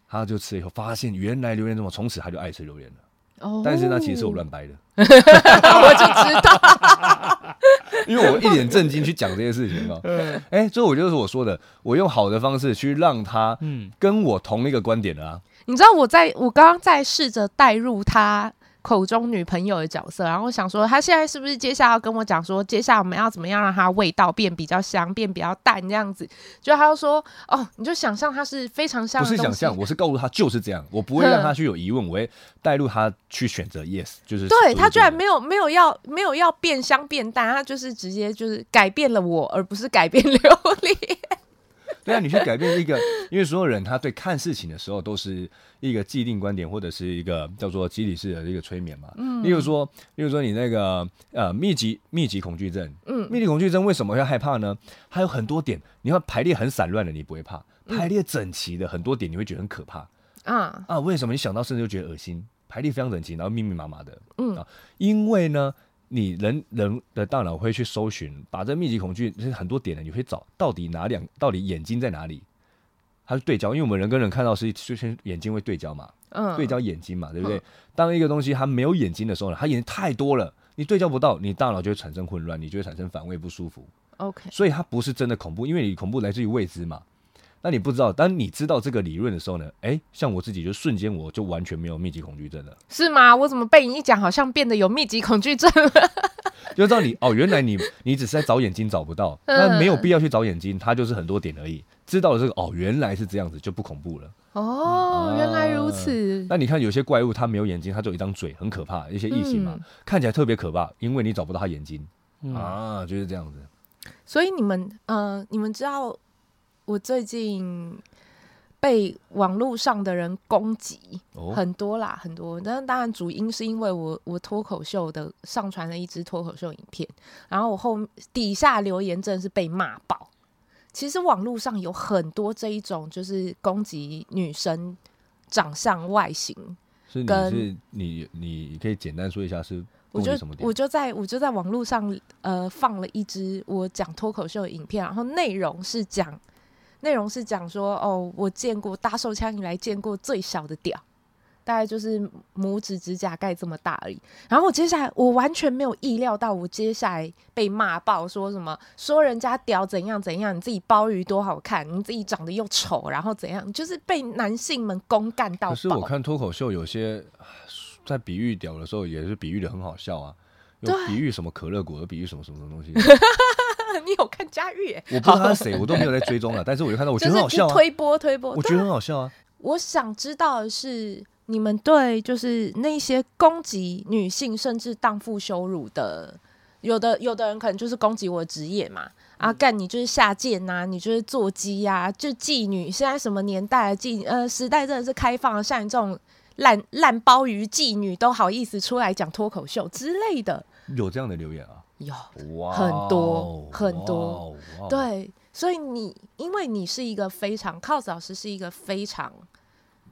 他就吃了以后，发现原来榴莲这么，从此他就爱吃榴莲了。哦，但是那其实是我乱掰的，我就知道，因为我一脸正经去讲这些事情嘛。嗯，哎，最后我就是我说的，我用好的方式去让他，嗯，跟我同一个观点的啊。你知道我在我刚刚在试着带入他。口中女朋友的角色，然后我想说，他现在是不是接下来要跟我讲说，接下来我们要怎么样让它味道变比较香，变比较淡这样子？就他就说，哦，你就想象它是非常香的，不是想象，我是告诉他就是这样，我不会让他去有疑问，嗯、我会带入他去选择 yes，就是对他居然没有没有要没有要变香变淡，他就是直接就是改变了我，而不是改变 榴莲。对啊，你去改变一个，因为所有人他对看事情的时候都是一个既定观点，或者是一个叫做集体式的一个催眠嘛。嗯。例如说，例如说你那个呃密集密集恐惧症，嗯，密集恐惧症为什么会害怕呢？它有很多点，你要排列很散乱的，你不会怕；排列整齐的很多点，你会觉得很可怕。啊、嗯、啊！为什么你想到甚至就觉得恶心？排列非常整齐，然后密密麻麻的，嗯啊，因为呢。你人人的大脑会去搜寻，把这密集恐惧，就是很多点的，你会找到底哪两，到底眼睛在哪里？它是对焦，因为我们人跟人看到是首先眼睛会对焦嘛，嗯，对焦眼睛嘛，对不对？嗯、当一个东西它没有眼睛的时候呢，它眼睛太多了，你对焦不到，你大脑就会产生混乱，你就会产生反胃不舒服。OK，所以它不是真的恐怖，因为你恐怖来自于未知嘛。那你不知道，当你知道这个理论的时候呢，哎，像我自己就瞬间我就完全没有密集恐惧症了。是吗？我怎么被你一讲，好像变得有密集恐惧症了？就知道你哦，原来你你只是在找眼睛找不到，那没有必要去找眼睛，它就是很多点而已。知道了这个哦，原来是这样子，就不恐怖了。哦，嗯、原来如此。那你看有些怪物，它没有眼睛，它就一张嘴，很可怕。一些异形嘛，嗯、看起来特别可怕，因为你找不到它眼睛、嗯、啊，就是这样子。所以你们，呃，你们知道。我最近被网络上的人攻击很多啦，很多。但当然主因是因为我我脱口秀的上传了一支脱口秀影片，然后我后底下留言真的是被骂爆。其实网络上有很多这一种就是攻击女生长相外形，是你是你你可以简单说一下是？我就我就在我就在网络上呃放了一支我讲脱口秀的影片，然后内容是讲。内容是讲说，哦，我见过大手枪以来见过最小的屌，大概就是拇指指甲盖这么大而已。然后我接下来，我完全没有意料到，我接下来被骂爆，说什么说人家屌怎样怎样，你自己鲍鱼多好看，你自己长得又丑，然后怎样，就是被男性们公干到。可是我看脱口秀有些在比喻屌的时候，也是比喻的很好笑啊，有比喻什么可乐果，有比喻什么什么东西。你有看佳玉？我不知道他是谁，我都没有在追踪了。但是我就看到，我觉得很好笑啊。推波推波，我觉得很好笑啊。我想知道的是，你们对就是那些攻击女性甚至荡妇羞辱的，有的有的人可能就是攻击我的职业嘛。啊，干你就是下贱呐，你就是做鸡呀，就妓女。现在什么年代？妓呃时代真的是开放了，像你这种烂烂鲍鱼妓女都好意思出来讲脱口秀之类的。有这样的留言啊？有很多很多，对，所以你因为你是一个非常 cos 老师是一个非常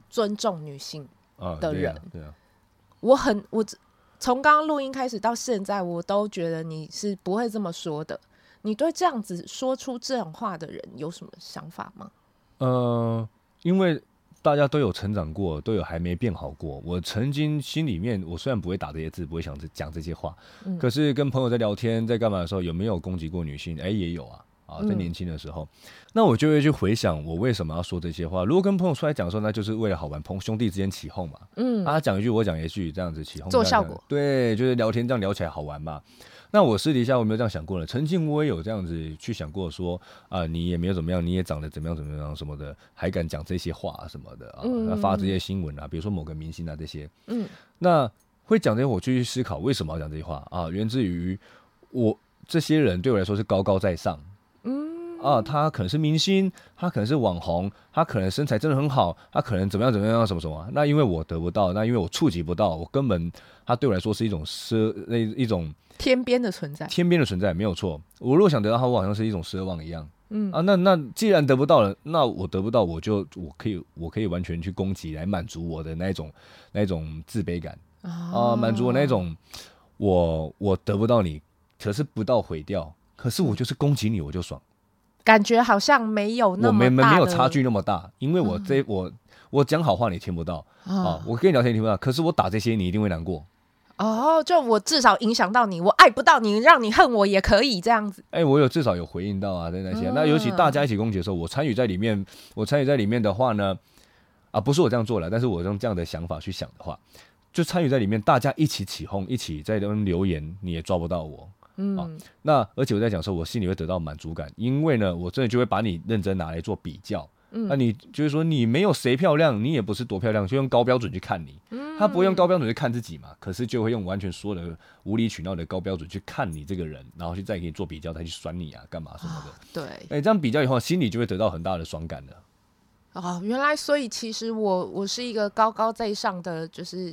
尊重女性的人，对啊，我很我从刚刚录音开始到现在，我都觉得你是不会这么说的。你对这样子说出这种话的人有什么想法吗？呃，因为。大家都有成长过，都有还没变好过。我曾经心里面，我虽然不会打这些字，不会想着讲这些话，嗯、可是跟朋友在聊天，在干嘛的时候，有没有攻击过女性？哎、欸，也有啊，啊，在年轻的时候，嗯、那我就会去回想，我为什么要说这些话。如果跟朋友出来讲的时候，那就是为了好玩，朋兄弟之间起哄嘛。嗯，啊，他讲一句，我讲一句，这样子起哄做效果。对，就是聊天这样聊起来好玩嘛。那我私底下我没有这样想过呢？曾经我也有这样子去想过说，说啊，你也没有怎么样，你也长得怎么样怎么样什么的，还敢讲这些话什么的啊？那发这些新闻啊，比如说某个明星啊这些，嗯，那会讲这些，我就去思考为什么要讲这些话啊？源自于我这些人对我来说是高高在上，嗯啊，他可能是明星，他可能是网红，他可能身材真的很好，他可能怎么样怎么样什么什么？那因为我得不到，那因为我触及不到，我根本他对我来说是一种奢那一种。天边的存在，天边的存在没有错。我如果想得到他，我好像是一种奢望一样。嗯啊，那那既然得不到了，那我得不到，我就我可以我可以完全去攻击来满足我的那一种那一种自卑感啊，满足我那种我我得不到你，可是不到毁掉，可是我就是攻击你，我就爽，感觉好像没有那么大，我们没有差距那么大，因为我这我我讲好话你听不到啊，我跟你聊天你听不到，可是我打这些你一定会难过。哦，就我至少影响到你，我爱不到你，让你恨我也可以这样子。哎、欸，我有至少有回应到啊，在那些。嗯、那尤其大家一起攻击的时候，我参与在里面，我参与在里面的话呢，啊，不是我这样做了，但是我用这样的想法去想的话，就参与在里面，大家一起起哄，一起在那边留言，你也抓不到我。嗯、啊，那而且我在讲说，我心里会得到满足感，因为呢，我真的就会把你认真拿来做比较。嗯，那你就是说你没有谁漂亮，你也不是多漂亮，就用高标准去看你。嗯，他不会用高标准去看自己嘛？可是就会用完全说的无理取闹的高标准去看你这个人，然后去再给你做比较，再去酸你啊，干嘛什么的。哦、对，哎、欸，这样比较以后，心里就会得到很大的爽感了。哦，原来所以其实我我是一个高高在上的，就是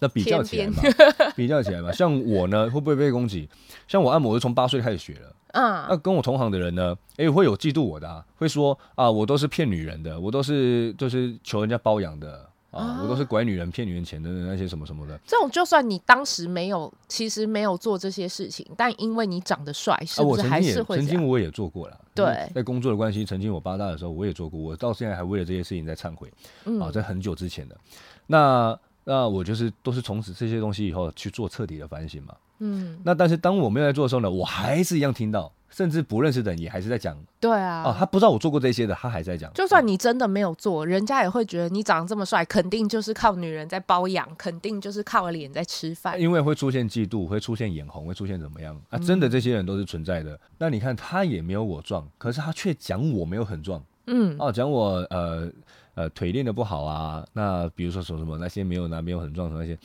那比较起来嘛，比较起来嘛，像我呢，会不会被攻击？像我按摩，我是从八岁开始学了。嗯，那跟我同行的人呢？哎、欸，会有嫉妒我的、啊，会说啊，我都是骗女人的，我都是就是求人家包养的啊，啊我都是拐女人、骗女人钱的那些什么什么的。这种就算你当时没有，其实没有做这些事情，但因为你长得帅，是不是还是会、啊、曾经我也做过了。对，在工作的关系，曾经我八大的时候我也做过，我到现在还为了这些事情在忏悔。嗯、啊，在很久之前的，那那我就是都是从此这些东西以后去做彻底的反省嘛。嗯，那但是当我没有在做的时候呢，我还是一样听到。甚至不认识的人也还是在讲，对啊，哦，他不知道我做过这些的，他还在讲。就算你真的没有做，人家也会觉得你长得这么帅，肯定就是靠女人在包养，肯定就是靠脸在吃饭。因为会出现嫉妒，会出现眼红，会出现怎么样啊？真的这些人都是存在的。嗯、那你看他也没有我壮，可是他却讲我没有很壮，嗯，哦，讲我呃呃腿练得不好啊。那比如说说什么那些没有拿没有很壮的那些，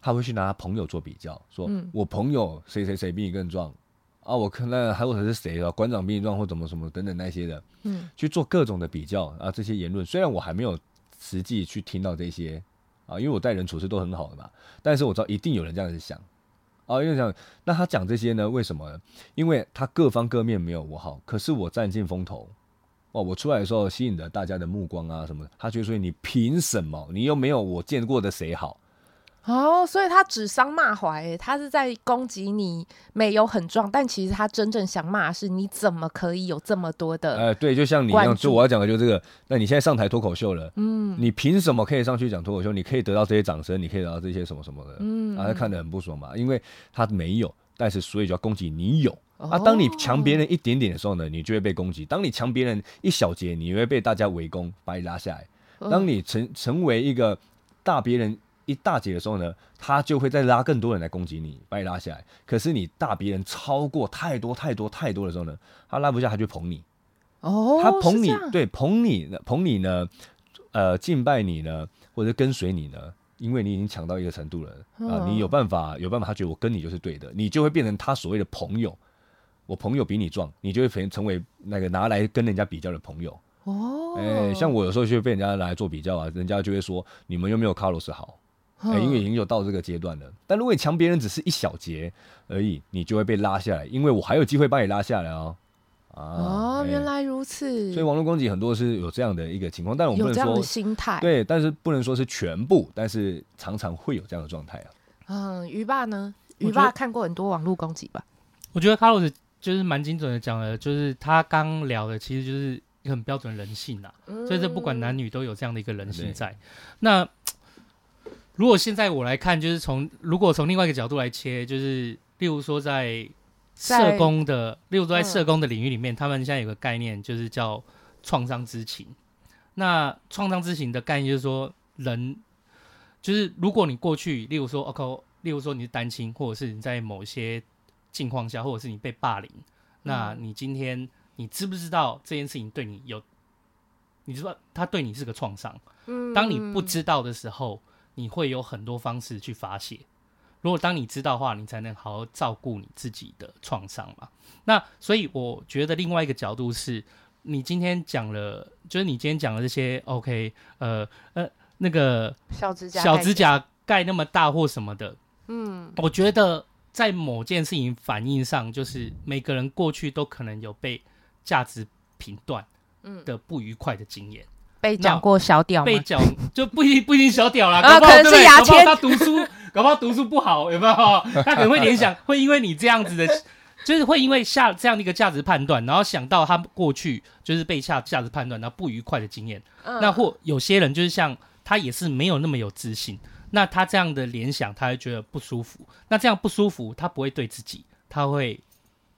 他会去拿他朋友做比较，说我朋友谁谁谁比你更壮。啊，我看那还有谁是谁啊？馆长比你壮或怎么什么等等那些的，嗯，去做各种的比较啊，这些言论虽然我还没有实际去听到这些啊，因为我待人处事都很好的嘛，但是我知道一定有人这样子想啊，因为想那他讲这些呢，为什么呢？因为他各方各面没有我好，可是我占尽风头哦，我出来的时候吸引了大家的目光啊什么，他就说你凭什么？你又没有我见过的谁好？哦，所以他指桑骂槐，他是在攻击你没有很壮，但其实他真正想骂的是你怎么可以有这么多的？哎、呃，对，就像你一样，就我要讲的就是这个。那你现在上台脱口秀了，嗯，你凭什么可以上去讲脱口秀？你可以得到这些掌声，你可以得到这些什么什么的，嗯，啊，他看得很不爽嘛，因为他没有，但是所以就要攻击你有。哦、啊，当你强别人一点点的时候呢，你就会被攻击；当你强别人一小节，你会被大家围攻，把你拉下来。当你成成为一个大别人。一大截的时候呢，他就会再拉更多人来攻击你，把你拉下来。可是你大别人超过太多太多太多的时候呢，他拉不下，他就捧你。哦，他捧你，对，捧你呢，捧你呢，呃，敬拜你呢，或者跟随你呢，因为你已经强到一个程度了啊，你有办法，有办法，他觉得我跟你就是对的，你就会变成他所谓的朋友。我朋友比你壮，你就会成成为那个拿来跟人家比较的朋友。哦，哎、欸，像我有时候就会被人家拿来做比较啊，人家就会说你们又没有卡洛斯好。哎、欸，因为已经有到这个阶段了。但如果你强别人只是一小节而已，你就会被拉下来。因为我还有机会把你拉下来哦。啊，哦，欸、原来如此。所以网络攻击很多是有这样的一个情况，但我们不能说有这样的心态。对，但是不能说是全部，但是常常会有这样的状态啊。嗯，鱼爸呢？鱼爸看过很多网络攻击吧？我觉得卡洛斯就是蛮精准的讲了，就是他刚聊的，其实就是很标准人性啊。嗯、所以这不管男女都有这样的一个人性在。那如果现在我来看，就是从如果从另外一个角度来切，就是例如说在社工的，例如说在社工的领域里面，嗯、他们现在有个概念，就是叫创伤之情。那创伤之情的概念就是说，人就是如果你过去，例如说，OK，例如说你是单亲，或者是你在某些境况下，或者是你被霸凌，嗯、那你今天你知不知道这件事情对你有，你知道他对你是个创伤？嗯，当你不知道的时候。你会有很多方式去发泄。如果当你知道的话，你才能好好照顾你自己的创伤嘛。那所以我觉得另外一个角度是，你今天讲了，就是你今天讲的这些，OK，呃呃，那个小指甲小指甲盖那么大或什么的，嗯，我觉得在某件事情反应上，就是每个人过去都可能有被价值评断的不愉快的经验。被讲过小屌，被讲就不一定不一定小屌啦，啊，可能是牙签。他读书，搞不好读书不好，有没有？他可能会联想，会因为你这样子的，就是会因为下这样的一个价值判断，然后想到他过去就是被下价值判断，然后不愉快的经验。嗯、那或有些人就是像他也是没有那么有自信，那他这样的联想，他会觉得不舒服。那这样不舒服，他不会对自己，他会。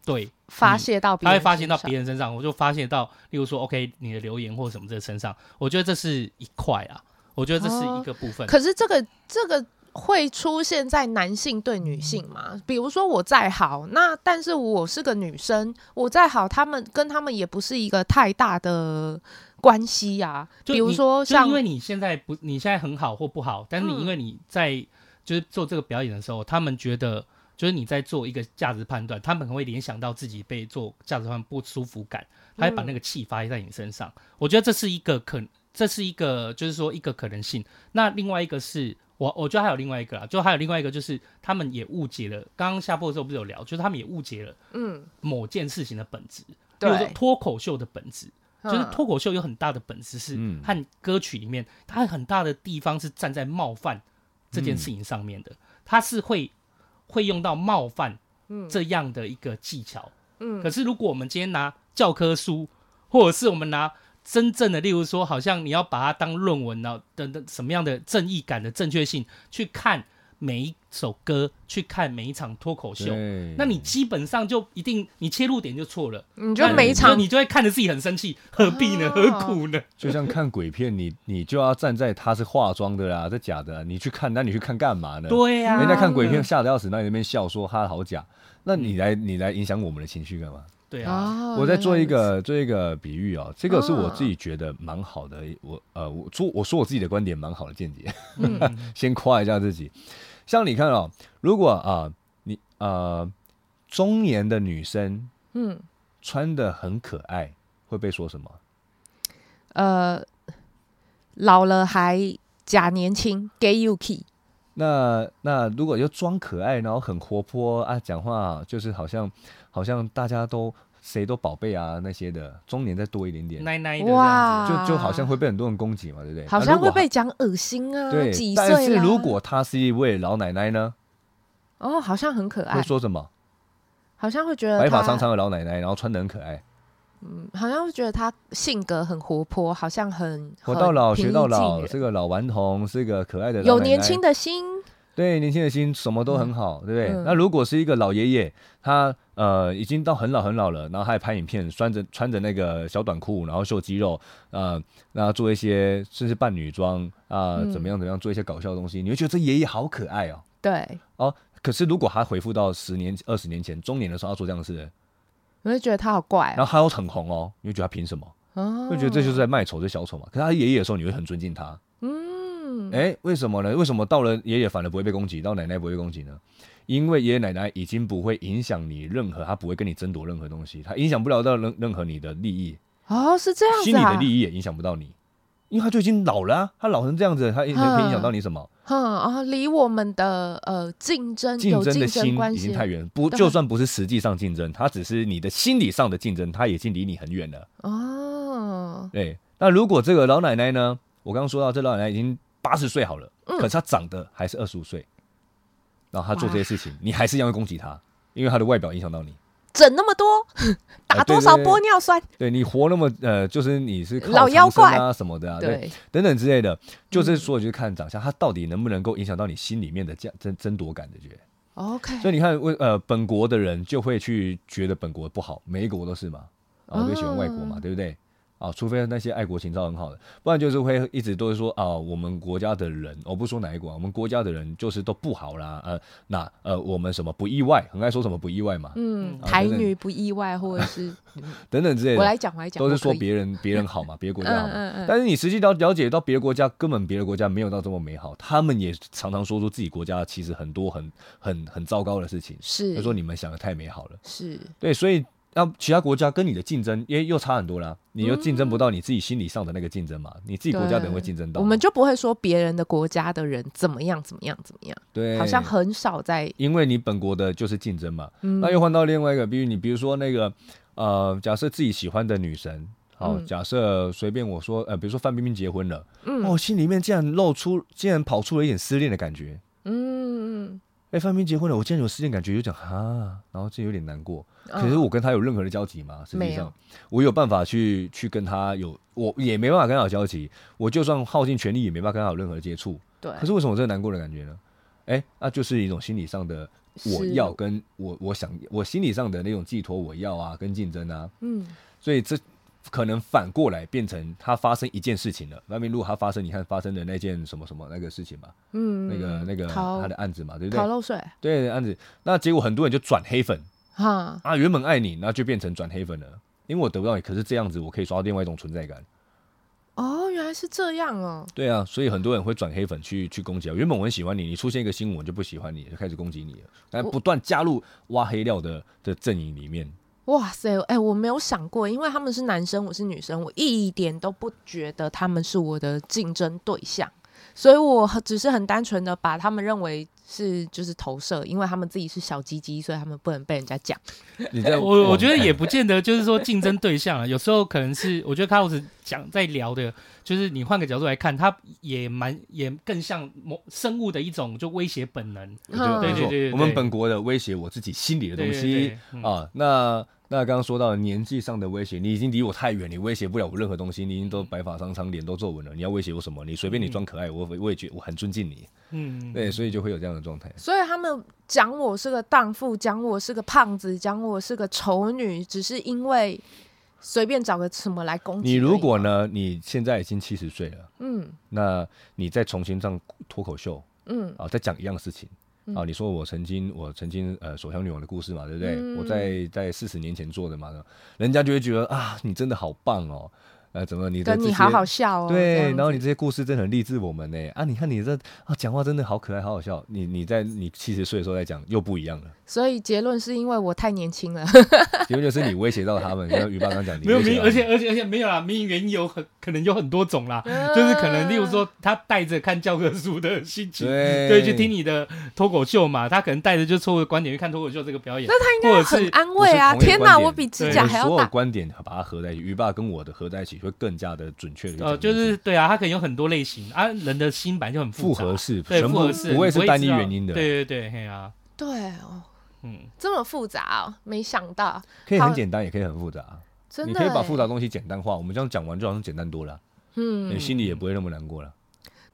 对，发泄到别人，他会发泄到别人身上，我就发泄到，例如说，OK，你的留言或什么这身上，我觉得这是一块啊，我觉得这是一个部分。哦、可是这个这个会出现在男性对女性吗？嗯、比如说我再好，那但是我是个女生，我再好，他们跟他们也不是一个太大的关系呀、啊。就比如说像，因为你现在不，你现在很好或不好，但是你因为你在就是做这个表演的时候，嗯、他们觉得。就是你在做一个价值判断，他们可能会联想到自己被做价值判断不舒服感，他会把那个气发泄在你身上。嗯、我觉得这是一个可，这是一个就是说一个可能性。那另外一个是我，我觉得还有另外一个啦，就还有另外一个就是他们也误解了。刚刚下播的时候不是有聊，就是他们也误解了，嗯，某件事情的本质，比如说脱口秀的本质，对就是脱口秀有很大的本事是和歌曲里面，它很大的地方是站在冒犯这件事情上面的，它是会。会用到冒犯这样的一个技巧，嗯，可是如果我们今天拿教科书，或者是我们拿真正的，例如说，好像你要把它当论文呢，等等什么样的正义感的正确性去看每一首歌去看每一场脱口秀，那你基本上就一定你切入点就错了，你就每一场你就会看着自己很生气，何必呢？何苦呢？就像看鬼片，你你就要站在他是化妆的啦，这假的，你去看，那你去看干嘛呢？对呀、啊，人家看鬼片吓得要死，那你那边笑说他好假，那你来你来影响我们的情绪干嘛？对啊，我在做一个做一个比喻啊，这个是我自己觉得蛮好的，我呃我说我说我自己的观点蛮好的见解，先夸一下自己。像你看哦，如果啊你呃中年的女生，嗯，穿的很可爱，会被说什么？呃，老了还假年轻，gay UK。那那如果就装可爱，然后很活泼啊，讲话就是好像好像大家都。谁都宝贝啊，那些的中年再多一点点，奶奶的哇，就就好像会被很多人攻击嘛，对不对？好像会被讲恶心啊。对，几岁但是如果她是一位老奶奶呢？哦，好像很可爱。会说什么？好像会觉得白发苍苍的老奶奶，然后穿得很可爱。嗯，好像会觉得她性格很活泼，好像很活到老学到老，是个老顽童，是个可爱的奶奶，有年轻的心。对，年轻的心什么都很好，嗯、对不对？嗯、那如果是一个老爷爷，他呃已经到很老很老了，然后他还拍影片，穿着穿着那个小短裤，然后秀肌肉，呃，然后做一些甚至扮女装啊，怎么样怎么样，做一些搞笑的东西，你会觉得这爷爷好可爱哦。对。哦，可是如果他回复到十年、二十年前中年的时候，要做这样的事，你会觉得他好怪、哦。然后他又很红哦，你会觉得他凭什么？哦。会觉得这就是在卖丑，这小丑嘛。可是他爷爷的时候，你会很尊敬他。嗯。哎，为什么呢？为什么到了爷爷反而不会被攻击，到奶奶不会被攻击呢？因为爷爷奶奶已经不会影响你任何，他不会跟你争夺任何东西，他影响不了到任任何你的利益。哦，是这样子啊。心理的利益也影响不到你，因为他就已经老了啊，他老成这样子，他可以影响到你什么？哼啊，离我们的呃竞争竞争的心已经太远，不就算不是实际上竞争，他只是你的心理上的竞争，他已经离你很远了。哦，对。那如果这个老奶奶呢？我刚刚说到，这老奶奶已经。八十岁好了，嗯、可是他长得还是二十五岁，然后他做这些事情，你还是一样会攻击他，因为他的外表影响到你，整那么多，打多少玻尿酸？呃、对，你活那么呃，就是你是靠老妖怪。啊什么的啊，对，对等等之类的，就是说就是看长相，他到底能不能够影响到你心里面的这样争争夺感的觉。OK，所以你看，为呃本国的人就会去觉得本国不好，每一个国都是嘛，然后就喜欢外国嘛，嗯、对不对？啊，除非那些爱国情操很好的，不然就是会一直都是说啊，我们国家的人，我不说哪一国，我们国家的人就是都不好啦，呃，那呃，我们什么不意外，很爱说什么不意外嘛，嗯，台女不意外，或者是等等。之类的，我来讲，我来讲，都是说别人别人好嘛，别的国家好嘛，但是你实际了了解到别的国家，根本别的国家没有到这么美好，他们也常常说出自己国家其实很多很很很糟糕的事情，是，他说你们想的太美好了，是。对，所以。那其他国家跟你的竞争，因为又差很多啦。你又竞争不到你自己心理上的那个竞争嘛？嗯、你自己国家的人会竞争到。我们就不会说别人的国家的人怎么样怎么样怎么样。对，好像很少在。因为你本国的就是竞争嘛。嗯、那又换到另外一个，比如你，比如说那个呃，假设自己喜欢的女神，好，嗯、假设随便我说，呃，比如说范冰冰结婚了，嗯、哦，心里面竟然露出，竟然跑出了一点失恋的感觉。嗯。哎，范冰冰结婚了，我竟然有失恋感觉，就讲哈，然后这有点难过。可是我跟他有任何的交集吗？实际上，我有办法去去跟他有，我也没办法跟他有交集。我就算耗尽全力，也没办法跟他有任何的接触。对。可是为什么我这个难过的感觉呢？哎，那就是一种心理上的，我要跟我我想我心理上的那种寄托，我要啊，跟竞争啊。嗯。所以这。可能反过来变成他发生一件事情了。外面如果他发生，你看发生的那件什么什么那个事情嘛，嗯，那个那个他的案子嘛，对不对？逃漏税。对案子，那结果很多人就转黑粉，哈啊，原本爱你，那就变成转黑粉了，因为我得不到你，可是这样子我可以刷到另外一种存在感。哦，原来是这样哦。对啊，所以很多人会转黑粉去去攻击啊。原本我很喜欢你，你出现一个新闻我就不喜欢你，就开始攻击你了，但不断加入挖黑料的的阵营里面。哇塞，哎、欸，我没有想过，因为他们是男生，我是女生，我一点都不觉得他们是我的竞争对象，所以我只是很单纯的把他们认为是就是投射，因为他们自己是小鸡鸡，所以他们不能被人家讲。你在 我我觉得也不见得就是说竞争对象啊，有时候可能是我觉得卡洛斯讲在聊的，就是你换个角度来看，他也蛮也更像某生物的一种就威胁本能。对对对，我们本国的威胁我自己心里的东西啊，那。那刚刚说到年纪上的威胁，你已经离我太远，你威胁不了我任何东西。你已经都白发苍苍，脸都皱纹了，你要威胁我什么？你随便你装可爱，我我也觉得我很尊敬你。嗯，对，所以就会有这样的状态。所以他们讲我是个荡妇，讲我是个胖子，讲我是个丑女，只是因为随便找个什么来攻击。你如果呢？你现在已经七十岁了，嗯，那你再重新上脱口秀，嗯，啊，再讲一样的事情。啊，你说我曾经，我曾经呃，手枪女王的故事嘛，对不对？嗯、我在在四十年前做的嘛，人家就会觉得啊，你真的好棒哦。呃，怎么你的？你好好笑哦。对，然后你这些故事真的很励志我们呢。啊，你看你这啊，讲话真的好可爱，好好笑。你你在你七十岁的时候再讲，又不一样了。所以结论是因为我太年轻了。结论就是你威胁到他们，像于爸刚讲，没有没有，而且而且而且没有啦，名原因有很可能有很多种啦，就是可能例如说他带着看教科书的心情，对，去听你的脱口秀嘛，他可能带着就错误的观点去看脱口秀这个表演，那他应该很安慰啊！天哪，我比指甲还要大。所有观点把它合在一起，鱼爸跟我的合在一起会更加的。准确的，呃，就是对啊，他可能有很多类型啊，人的心本来就很复合式，对，复合式不会是单一原因的，对对对，嘿啊，对哦，嗯，这么复杂哦，没想到，可以很简单，也可以很复杂，真的，你可以把复杂东西简单化，我们这样讲完就好像简单多了，嗯，你心里也不会那么难过了。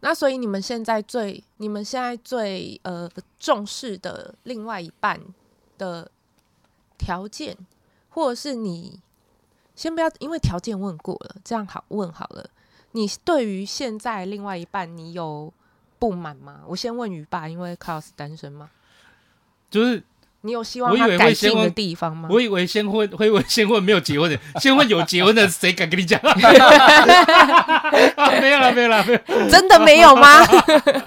那所以你们现在最，你们现在最呃重视的另外一半的条件，或者是你。先不要，因为条件问过了，这样好问好了。你对于现在另外一半，你有不满吗？我先问于爸，因为 Carlos 单身吗？就是你有希望他改进的地方吗？我以为先婚，我以为先婚没有结婚的，先婚有结婚的，谁敢跟你讲？没有了，没有了，没有，真的没有吗？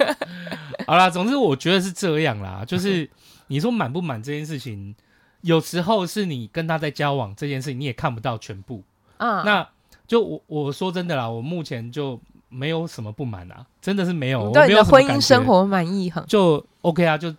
好啦，总之我觉得是这样啦，就是你说满不满这件事情。有时候是你跟他在交往这件事情，你也看不到全部。嗯，那就我我说真的啦，我目前就没有什么不满啊，真的是没有。对你的婚姻生活满意很就 OK 啊，就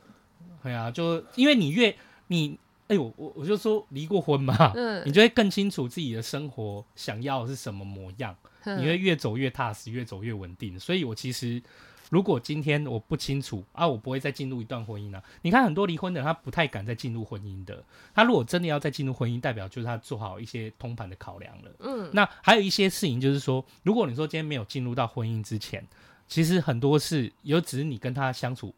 对啊，就因为你越你哎呦我我就说离过婚嘛，嗯，你就会更清楚自己的生活想要的是什么模样，嗯，你会越走越踏实，越走越稳定。所以我其实。如果今天我不清楚啊，我不会再进入一段婚姻了、啊。你看很多离婚的人，他不太敢再进入婚姻的。他如果真的要再进入婚姻，代表就是他做好一些通盘的考量了。嗯，那还有一些事情就是说，如果你说今天没有进入到婚姻之前，其实很多事有只是你跟他相处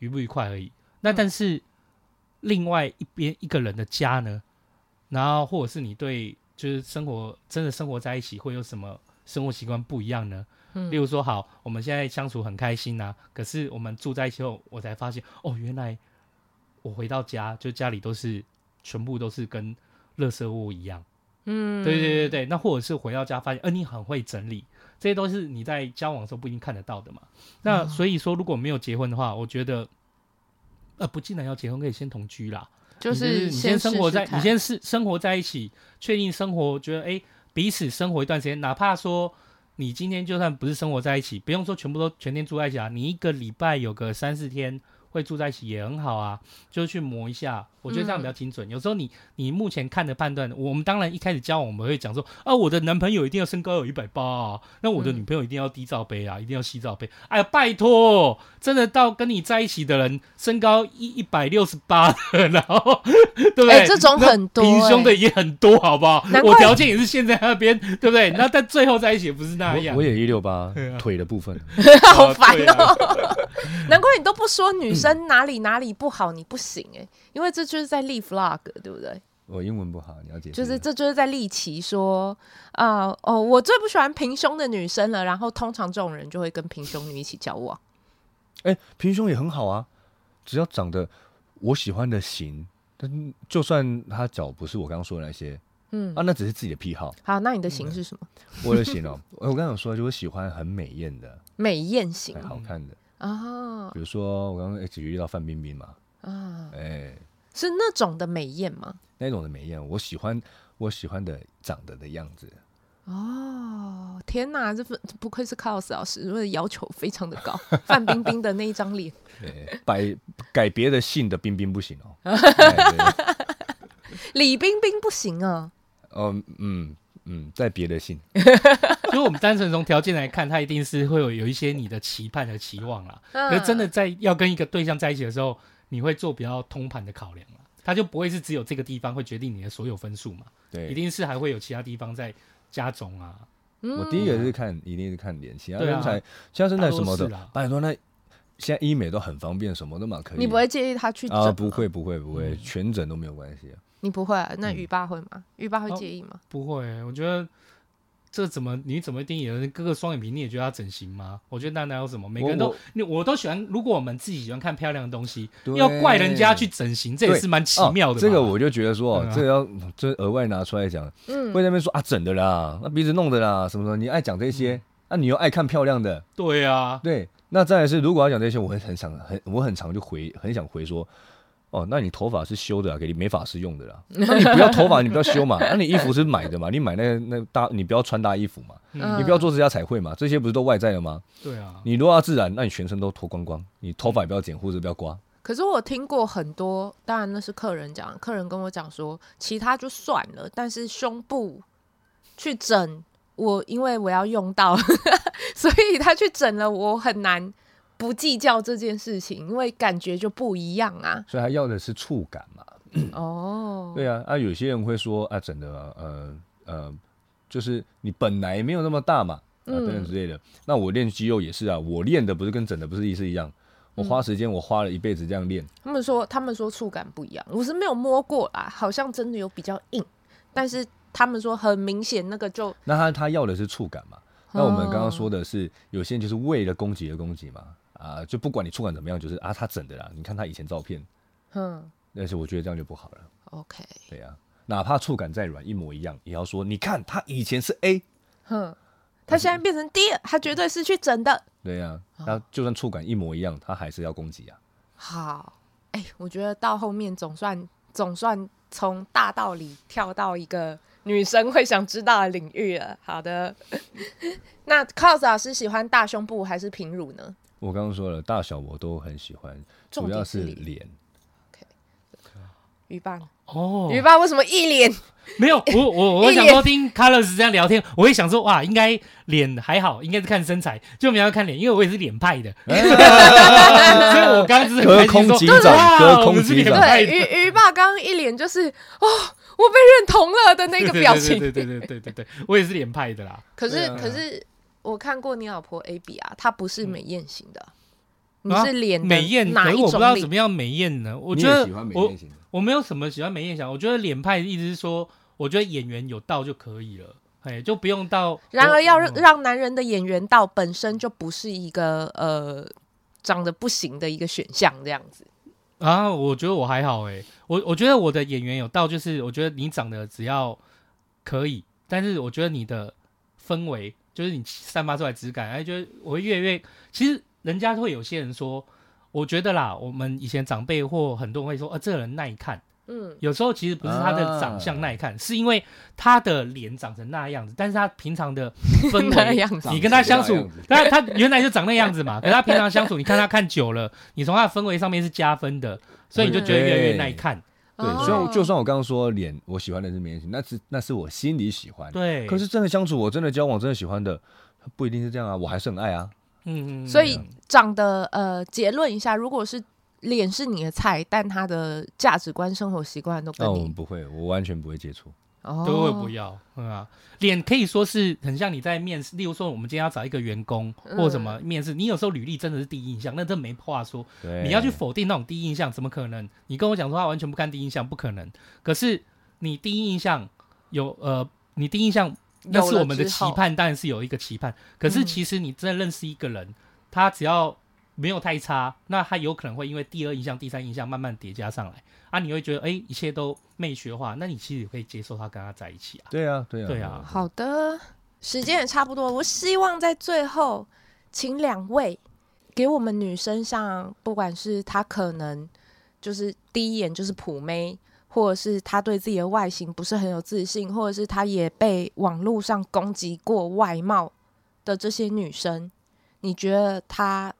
愉不愉快而已。那但是另外一边一个人的家呢，然后或者是你对就是生活真的生活在一起会有什么生活习惯不一样呢？嗯例如说，好，我们现在相处很开心呐、啊。可是我们住在一起后，我才发现，哦，原来我回到家，就家里都是全部都是跟垃圾屋一样。嗯，对对对对。那或者是回到家发现，呃，你很会整理，这些都是你在交往的时候不一定看得到的嘛。那所以说，如果没有结婚的话，我觉得，呃，不既然要结婚，可以先同居啦。就是你先生活在，你先是生活在一起，确定生活，觉得哎，彼此生活一段时间，哪怕说。你今天就算不是生活在一起，不用说全部都全天住在一起啊，你一个礼拜有个三四天。会住在一起也很好啊，就去磨一下，我觉得这样比较精准。嗯、有时候你你目前看的判断，我们当然一开始交往我们会讲说，啊，我的男朋友一定要身高有一百八啊，那我的女朋友一定要低罩杯啊，嗯、一定要细罩杯。哎呀，拜托，真的到跟你在一起的人身高一一百六十八，然后对不对？欸、这种很多、欸，平胸的也很多，好不好？我条件也是现在那边，对不对？那但最后在一起也不是那样。我，我也一六八，腿的部分，好烦哦。难怪你都不说女生。生哪里哪里不好，你不行哎、欸，因为这就是在立 flag，对不对？我英文不好，你要解释。就是这就是在立旗说啊、呃、哦，我最不喜欢平胸的女生了。然后通常这种人就会跟平胸女一起交往。哎、欸，平胸也很好啊，只要长得我喜欢的型，但就算她脚不是我刚刚说的那些，嗯啊，那只是自己的癖好。好，那你的型是什么？嗯、我的型哦，我刚刚有说，就我喜欢很美艳的，美艳型，好看的。啊，比如说我刚刚一直遇到范冰冰嘛，啊，哎、欸，是那种的美艳吗？那种的美艳，我喜欢我喜欢的长得的样子。哦，天哪，这不不愧是 Carlos 老师，因为要求非常的高。范冰冰的那一张脸，对，改改别的姓的冰冰不行哦，李冰冰不行啊。哦嗯。嗯，在别的姓，所以我们单纯从条件来看，他一定是会有有一些你的期盼和期望啦。可是真的在要跟一个对象在一起的时候，你会做比较通盘的考量啦。他就不会是只有这个地方会决定你的所有分数嘛？对，一定是还会有其他地方在加总啊。我第一个是看，一定是看脸，其他身材、啊、像身材什么的，拜托那现在医美都很方便，什么都嘛可以。你不会介意他去啊？不会不会不会，嗯、全整都没有关系啊。你不会、啊？那鱼爸会吗？鱼、嗯、爸会介意吗？哦、不会，我觉得。这怎么？你怎么定义？有人割个双眼皮，你也觉得要整形吗？我觉得那哪有什么？每个人都，我，我，我都喜欢。如果我们自己喜欢看漂亮的东西，要怪人家去整形，这也是蛮奇妙的、哦。这个我就觉得说，嗯啊、这个要这额外拿出来讲，嗯，会在那边说啊，整的啦，那鼻子弄的啦，什么什么，你爱讲这些，那、嗯啊、你又爱看漂亮的，对啊，对。那再来是，如果要讲这些，我很很想很我很常就回，很想回说。哦，那你头发是修的啊，给你美发师用的啦。那你不要头发，你不要修嘛。那你衣服是买的嘛？你买那那大，你不要穿搭衣服嘛。嗯、你不要做指甲彩绘嘛。这些不是都外在的吗？对啊。你如果要自然，那你全身都脱光光。你头发也不要剪，胡子不要刮。可是我听过很多，当然那是客人讲，客人跟我讲说，其他就算了，但是胸部去整，我因为我要用到，所以他去整了，我很难。不计较这件事情，因为感觉就不一样啊。所以他要的是触感嘛。哦，对啊，啊，有些人会说啊，整的呃呃，就是你本来没有那么大嘛，啊等等之类的。嗯、那我练肌肉也是啊，我练的不是跟整的不是意思一样。我花时间，我花了一辈子这样练。他们说，他们说触感不一样，我是没有摸过啦，好像真的有比较硬，但是他们说很明显那个就。那他他要的是触感嘛？那我们刚刚说的是，有些人就是为了攻击而攻击嘛。啊，就不管你触感怎么样，就是啊，他整的啦。你看他以前照片，嗯，但是我觉得这样就不好了。OK，对呀、啊，哪怕触感再软，一模一样，也要说，你看他以前是 A，哼，他现在变成 D，他绝对是去整的。对呀、啊，他就算触感一模一样，他还是要攻击啊。好，哎、欸，我觉得到后面总算总算从大道理跳到一个女生会想知道的领域了。好的，那 Carlos 老师喜欢大胸部还是平乳呢？我刚刚说了，大小我都很喜欢，主要是脸。鱼爸哦，鱼爸为什么一脸？没有，我我我 想说听 Carlos 这样聊天，我会想说哇，应该脸还好，应该是看身材，就没有看脸，因为我也是脸派的。所以我刚刚是隔空击掌，隔空击掌。对，鱼鱼爸刚刚一脸就是哦，我被认同了的那个表情。对对对对对对对，我也是脸派的啦。可是可是。我看过你老婆 A B 啊，她不是美艳型的，嗯、你是脸美艳，可是我不知道怎么样美艳呢？我觉得我我没有什么喜欢美艳型，我觉得脸派意思是说，我觉得演员有道就可以了，哎，就不用到。然而要让男人的演员到本身就不是一个呃长得不行的一个选项，这样子啊？我觉得我还好，哎，我我觉得我的演员有到，就是我觉得你长得只要可以，但是我觉得你的氛围。就是你散发出来质感，哎，觉得我会越来越。其实人家会有些人说，我觉得啦，我们以前长辈或很多人会说，啊，这个人耐看。嗯，有时候其实不是他的长相耐看，啊、是因为他的脸长成那样子，但是他平常的 氛围，你跟他相处，他他原来就长那样子嘛，可是他平常相处，你看他看久了，你从他的氛围上面是加分的，所以你就觉得越来越耐看。对，所以就算我刚刚说脸，我喜欢的是美型，那是那是我心里喜欢。对，可是真的相处，我真的交往，真的喜欢的，不一定是这样啊，我还是很爱啊。嗯嗯。所以长得呃，结论一下，如果是脸是你的菜，但他的价值观、生活习惯都跟你，哦，不会，我完全不会接触。都会不要，嗯啊，脸可以说是很像你在面试，例如说我们今天要找一个员工或什么面试，你有时候履历真的是第一印象，那真没话说。你要去否定那种第一印象，怎么可能？你跟我讲说他完全不看第一印象，不可能。可是你第一印象有呃，你第一印象那是我们的期盼，当然是有一个期盼。可是其实你真的认识一个人，他只要没有太差，那他有可能会因为第二印象、第三印象慢慢叠加上来。啊，你会觉得哎，一切都媚学化，那你其实也可以接受他跟他在一起啊。对啊，对啊，对啊。好的，时间也差不多，我希望在最后，请两位给我们女生，像不管是她可能就是第一眼就是普妹，或者是她对自己的外形不是很有自信，或者是她也被网络上攻击过外貌的这些女生，你觉得她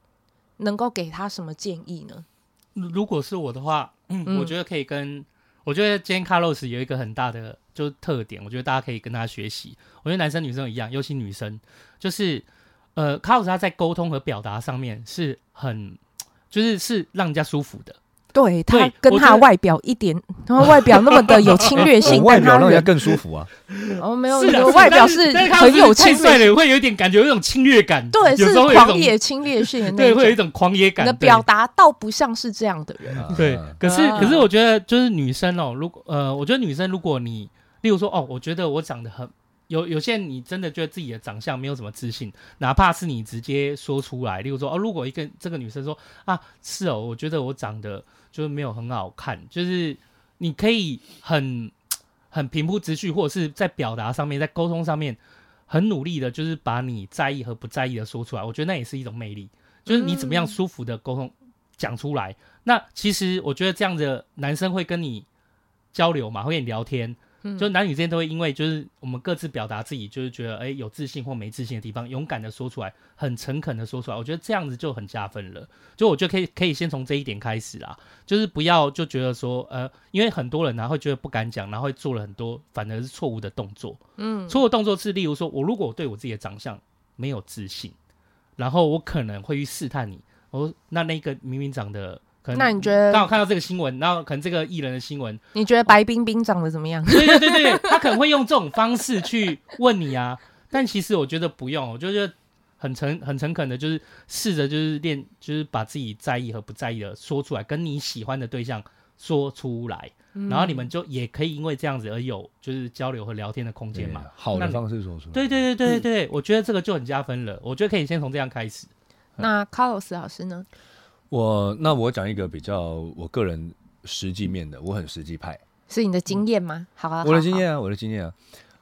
能够给他什么建议呢？如果是我的话。嗯，我觉得可以跟，我觉得今天 Carlos 有一个很大的就是特点，我觉得大家可以跟他学习。我觉得男生女生一样，尤其女生，就是呃，Carlos 他在沟通和表达上面是很，就是是让人家舒服的。对他跟他外表一点，他外表那么的有侵略性，外表让人家更舒服啊。哦没有，是的，外表是很有侵略性，会有一点感觉，有一种侵略感。对，有是时候会有一种狂野侵略性 对，会有一种。狂野感。你的表达倒不像是这样的人，啊对，可是啊可是我觉得就是女生哦，如果呃，我觉得女生如果你，例如说哦，我觉得我长得很有有些人你真的觉得自己的长相没有什么自信，哪怕是你直接说出来，例如说哦，如果一个这个女生说啊，是哦，我觉得我长得就是没有很好看，就是你可以很很平铺直叙，或者是在表达上面，在沟通上面很努力的，就是把你在意和不在意的说出来，我觉得那也是一种魅力，就是你怎么样舒服的沟通讲出来。那其实我觉得这样的男生会跟你交流嘛，会跟你聊天，嗯就男女之间都会因为就是我们各自表达自己，就是觉得哎、欸、有自信或没自信的地方，勇敢的说出来，很诚恳的说出来，我觉得这样子就很加分了。就我觉得可以可以先从这一点开始啦，就是不要就觉得说呃，因为很多人呢、啊、会觉得不敢讲，然后会做了很多反而是错误的动作。嗯，错误动作是例如说我如果我对我自己的长相没有自信，然后我可能会去试探你，我那那个明明长得。可能那你觉得刚好看到这个新闻，然后可能这个艺人的新闻，你觉得白冰冰长得怎么样？对对对对，他可能会用这种方式去问你啊，但其实我觉得不用，我就觉得很诚很诚恳的，就是试着就是练，就是把自己在意和不在意的说出来，跟你喜欢的对象说出来，嗯然后你们就也可以因为这样子而有就是交流和聊天的空间嘛。好的方式说出来。对对对对对，我觉得这个就很加分了，我觉得可以先从这样开始。那 Carlos 老师呢？我那我讲一个比较我个人实际面的，我很实际派。是你的经验吗？好啊，我的经验啊，我的经验啊，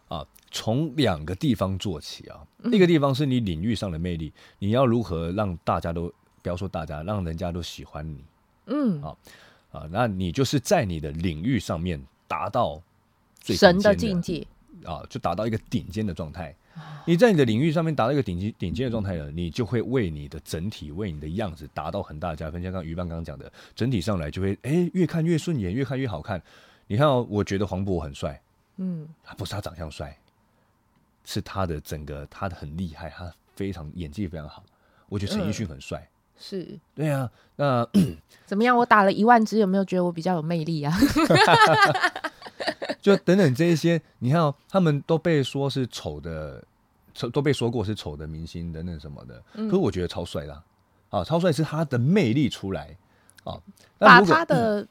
啊，从两个地方做起啊。嗯一个地方是你领域上的魅力，你要如何让大家都不要说大家，让人家都喜欢你嗯，啊啊，那你就是在你的领域上面达到最神的境界，啊，就达到一个顶尖的状态。你在你的领域上面达到一个顶级顶尖的状态了，你就会为你的整体、为你的样子达到很大的加分。像刚刚鱼伴刚刚讲的，整体上来就会哎越看越顺眼，越看越好看。你看哦，我觉得黄渤很帅，嗯，他不是他长相帅，是他的整个他的很厉害，他非常演技非常好。我觉得陈奕迅很帅，是对啊，那怎么样？我打了一万只，有没有觉得我比较有魅力啊？就等等这一些，你看哦，他们都被说是丑的，丑都被说过是丑的明星等等什么的，可是我觉得超帅啦，啊，超帅是他的魅力出来。啊，把他的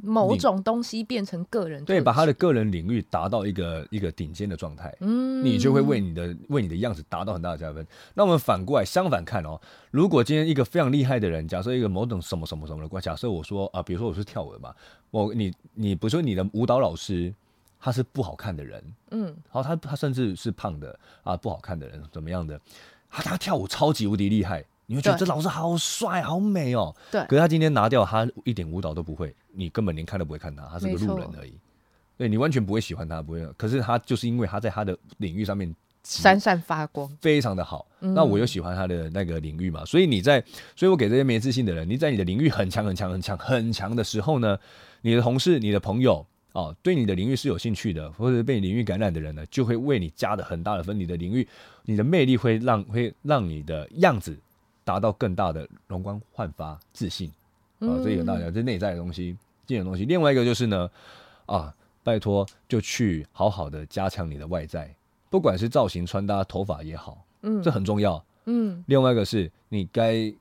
某种东西变成个人，对，把他的个人领域达到一个一个顶尖的状态，嗯，你就会为你的为你的样子达到很大的加分。那我们反过来相反看哦，如果今天一个非常厉害的人，假设一个某种什么什么什么的关，假设我说啊，比如说我是跳舞的嘛，我你你不是说你的舞蹈老师他是不好看的人，嗯，然后他他甚至是胖的啊，不好看的人怎么样的，他，他跳舞超级无敌厉害。你会觉得这老师好帅、好美哦。对可是他今天拿掉，他一点舞蹈都不会，你根本连看都不会看他，他是个路人而已。对，你完全不会喜欢他，不会。可是他就是因为他在他的领域上面闪闪发光，非常的好，嗯那我又喜欢他的那个领域嘛，所以你在，所以我给这些没自信的人，你在你的领域很强很强很强很强的时候呢，你的同事、你的朋友哦，对你的领域是有兴趣的，或者被你领域感染的人呢，就会为你加的很大的分。你的领域，你的魅力会让会让你的样子。达到更大的容光焕发、自信啊，这个大家这内在的东西、这种东西。另外一个就是呢，啊，拜托就去好好的加强你的外在，不管是造型、穿搭、头发也好，嗯，这很重要。嗯，另外一个是你该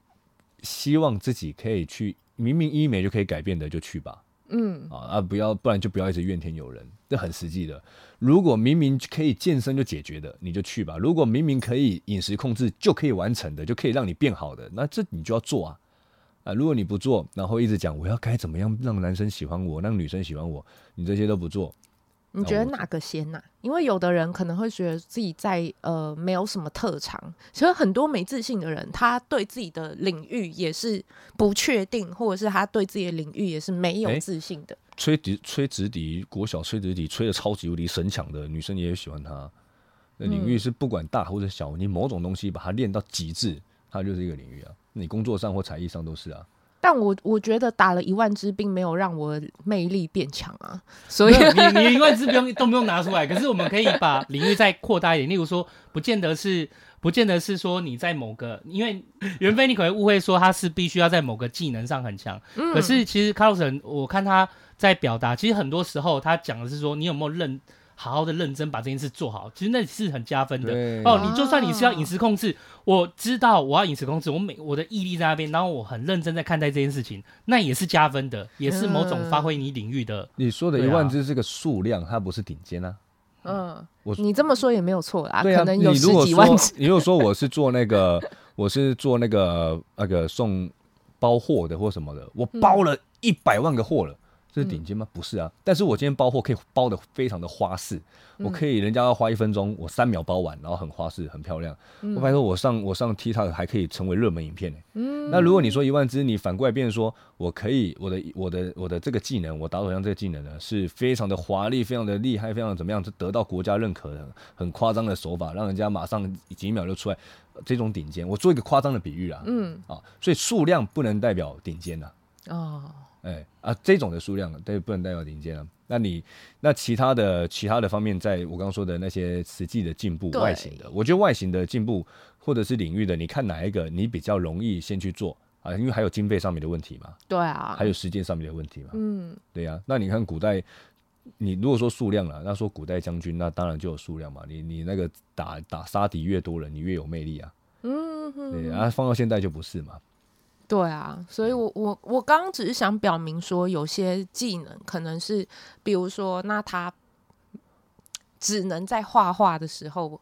希望自己可以去，明明医美就可以改变的，就去吧。嗯啊啊，不要，不然就不要一直怨天尤人，这很实际的。如果明明可以健身就解决的，你就去吧；如果明明可以饮食控制就可以完成的，就可以让你变好的，那这你就要做啊啊！如果你不做，然后一直讲我要该怎么样让男生喜欢我，让女生喜欢我，你这些都不做。你觉得哪个先呐、啊？因为有的人可能会觉得自己在呃没有什么特长，其实很多没自信的人，他对自己的领域也是不确定，或者是他对自己的领域也是没有自信的。吹笛吹直笛，国小吹直笛吹的超级无敌神强的女生也喜欢他。那领域是不管大或者小，你某种东西把它练到极致，它就是一个领域啊。你工作上或才艺上都是啊。但我我觉得打了一万支，并没有让我魅力变强啊。所以 你你一万支不用都不用拿出来，可是我们可以把领域再扩大一点。例如说，不见得是不见得是说你在某个，因为袁飞你可能误会说他是必须要在某个技能上很强。嗯。可是其实 Carlson，我看他在表达，其实很多时候他讲的是说，你有没有认。好好的认真把这件事做好，其实那是很加分的哦。你就算你是要饮食控制，我知道我要饮食控制，我每我的毅力在那边，然后我很认真在看待这件事情，那也是加分的，也是某种发挥你领域的。嗯、你说的一万只是个数量，它不是顶尖啊。嗯，我你这么说也没有错啦，对啊，可能有十几万只。你如果说我是做那个，我是做那个那个送包货的或什么的，我包了一百万个货了。这是顶尖吗？嗯、不是啊，但是我今天包货可以包的非常的花式，嗯、我可以人家要花一分钟，我三秒包完，然后很花式，很漂亮。嗯、我发现我上我上 TikTok 还可以成为热门影片呢。嗯，那如果你说一万只，你反过来变成说我可以我的我的我的这个技能，我打手枪这个技能呢，是非常的华丽，非常的厉害，非常的怎么样，就得到国家认可的，很夸张的手法，让人家马上几秒就出来。这种顶尖，我做一个夸张的比喻啊，嗯啊，所以数量不能代表顶尖呐。哦。哎啊，这种的数量对不能代表顶尖啊。那你那其他的其他的方面，在我刚刚说的那些实际的进步，外形的，我觉得外形的进步或者是领域的，你看哪一个你比较容易先去做啊？因为还有经费上面的问题嘛。对啊，还有时间上面的问题嘛。嗯，对呀、啊。那你看古代，你如果说数量了，那说古代将军，那当然就有数量嘛。你你那个打打杀敌越多人，你越有魅力啊。嗯哼，对啊，放到现在就不是嘛。对啊，所以我我我刚刚只是想表明说，有些技能可能是，比如说，那他只能在画画的时候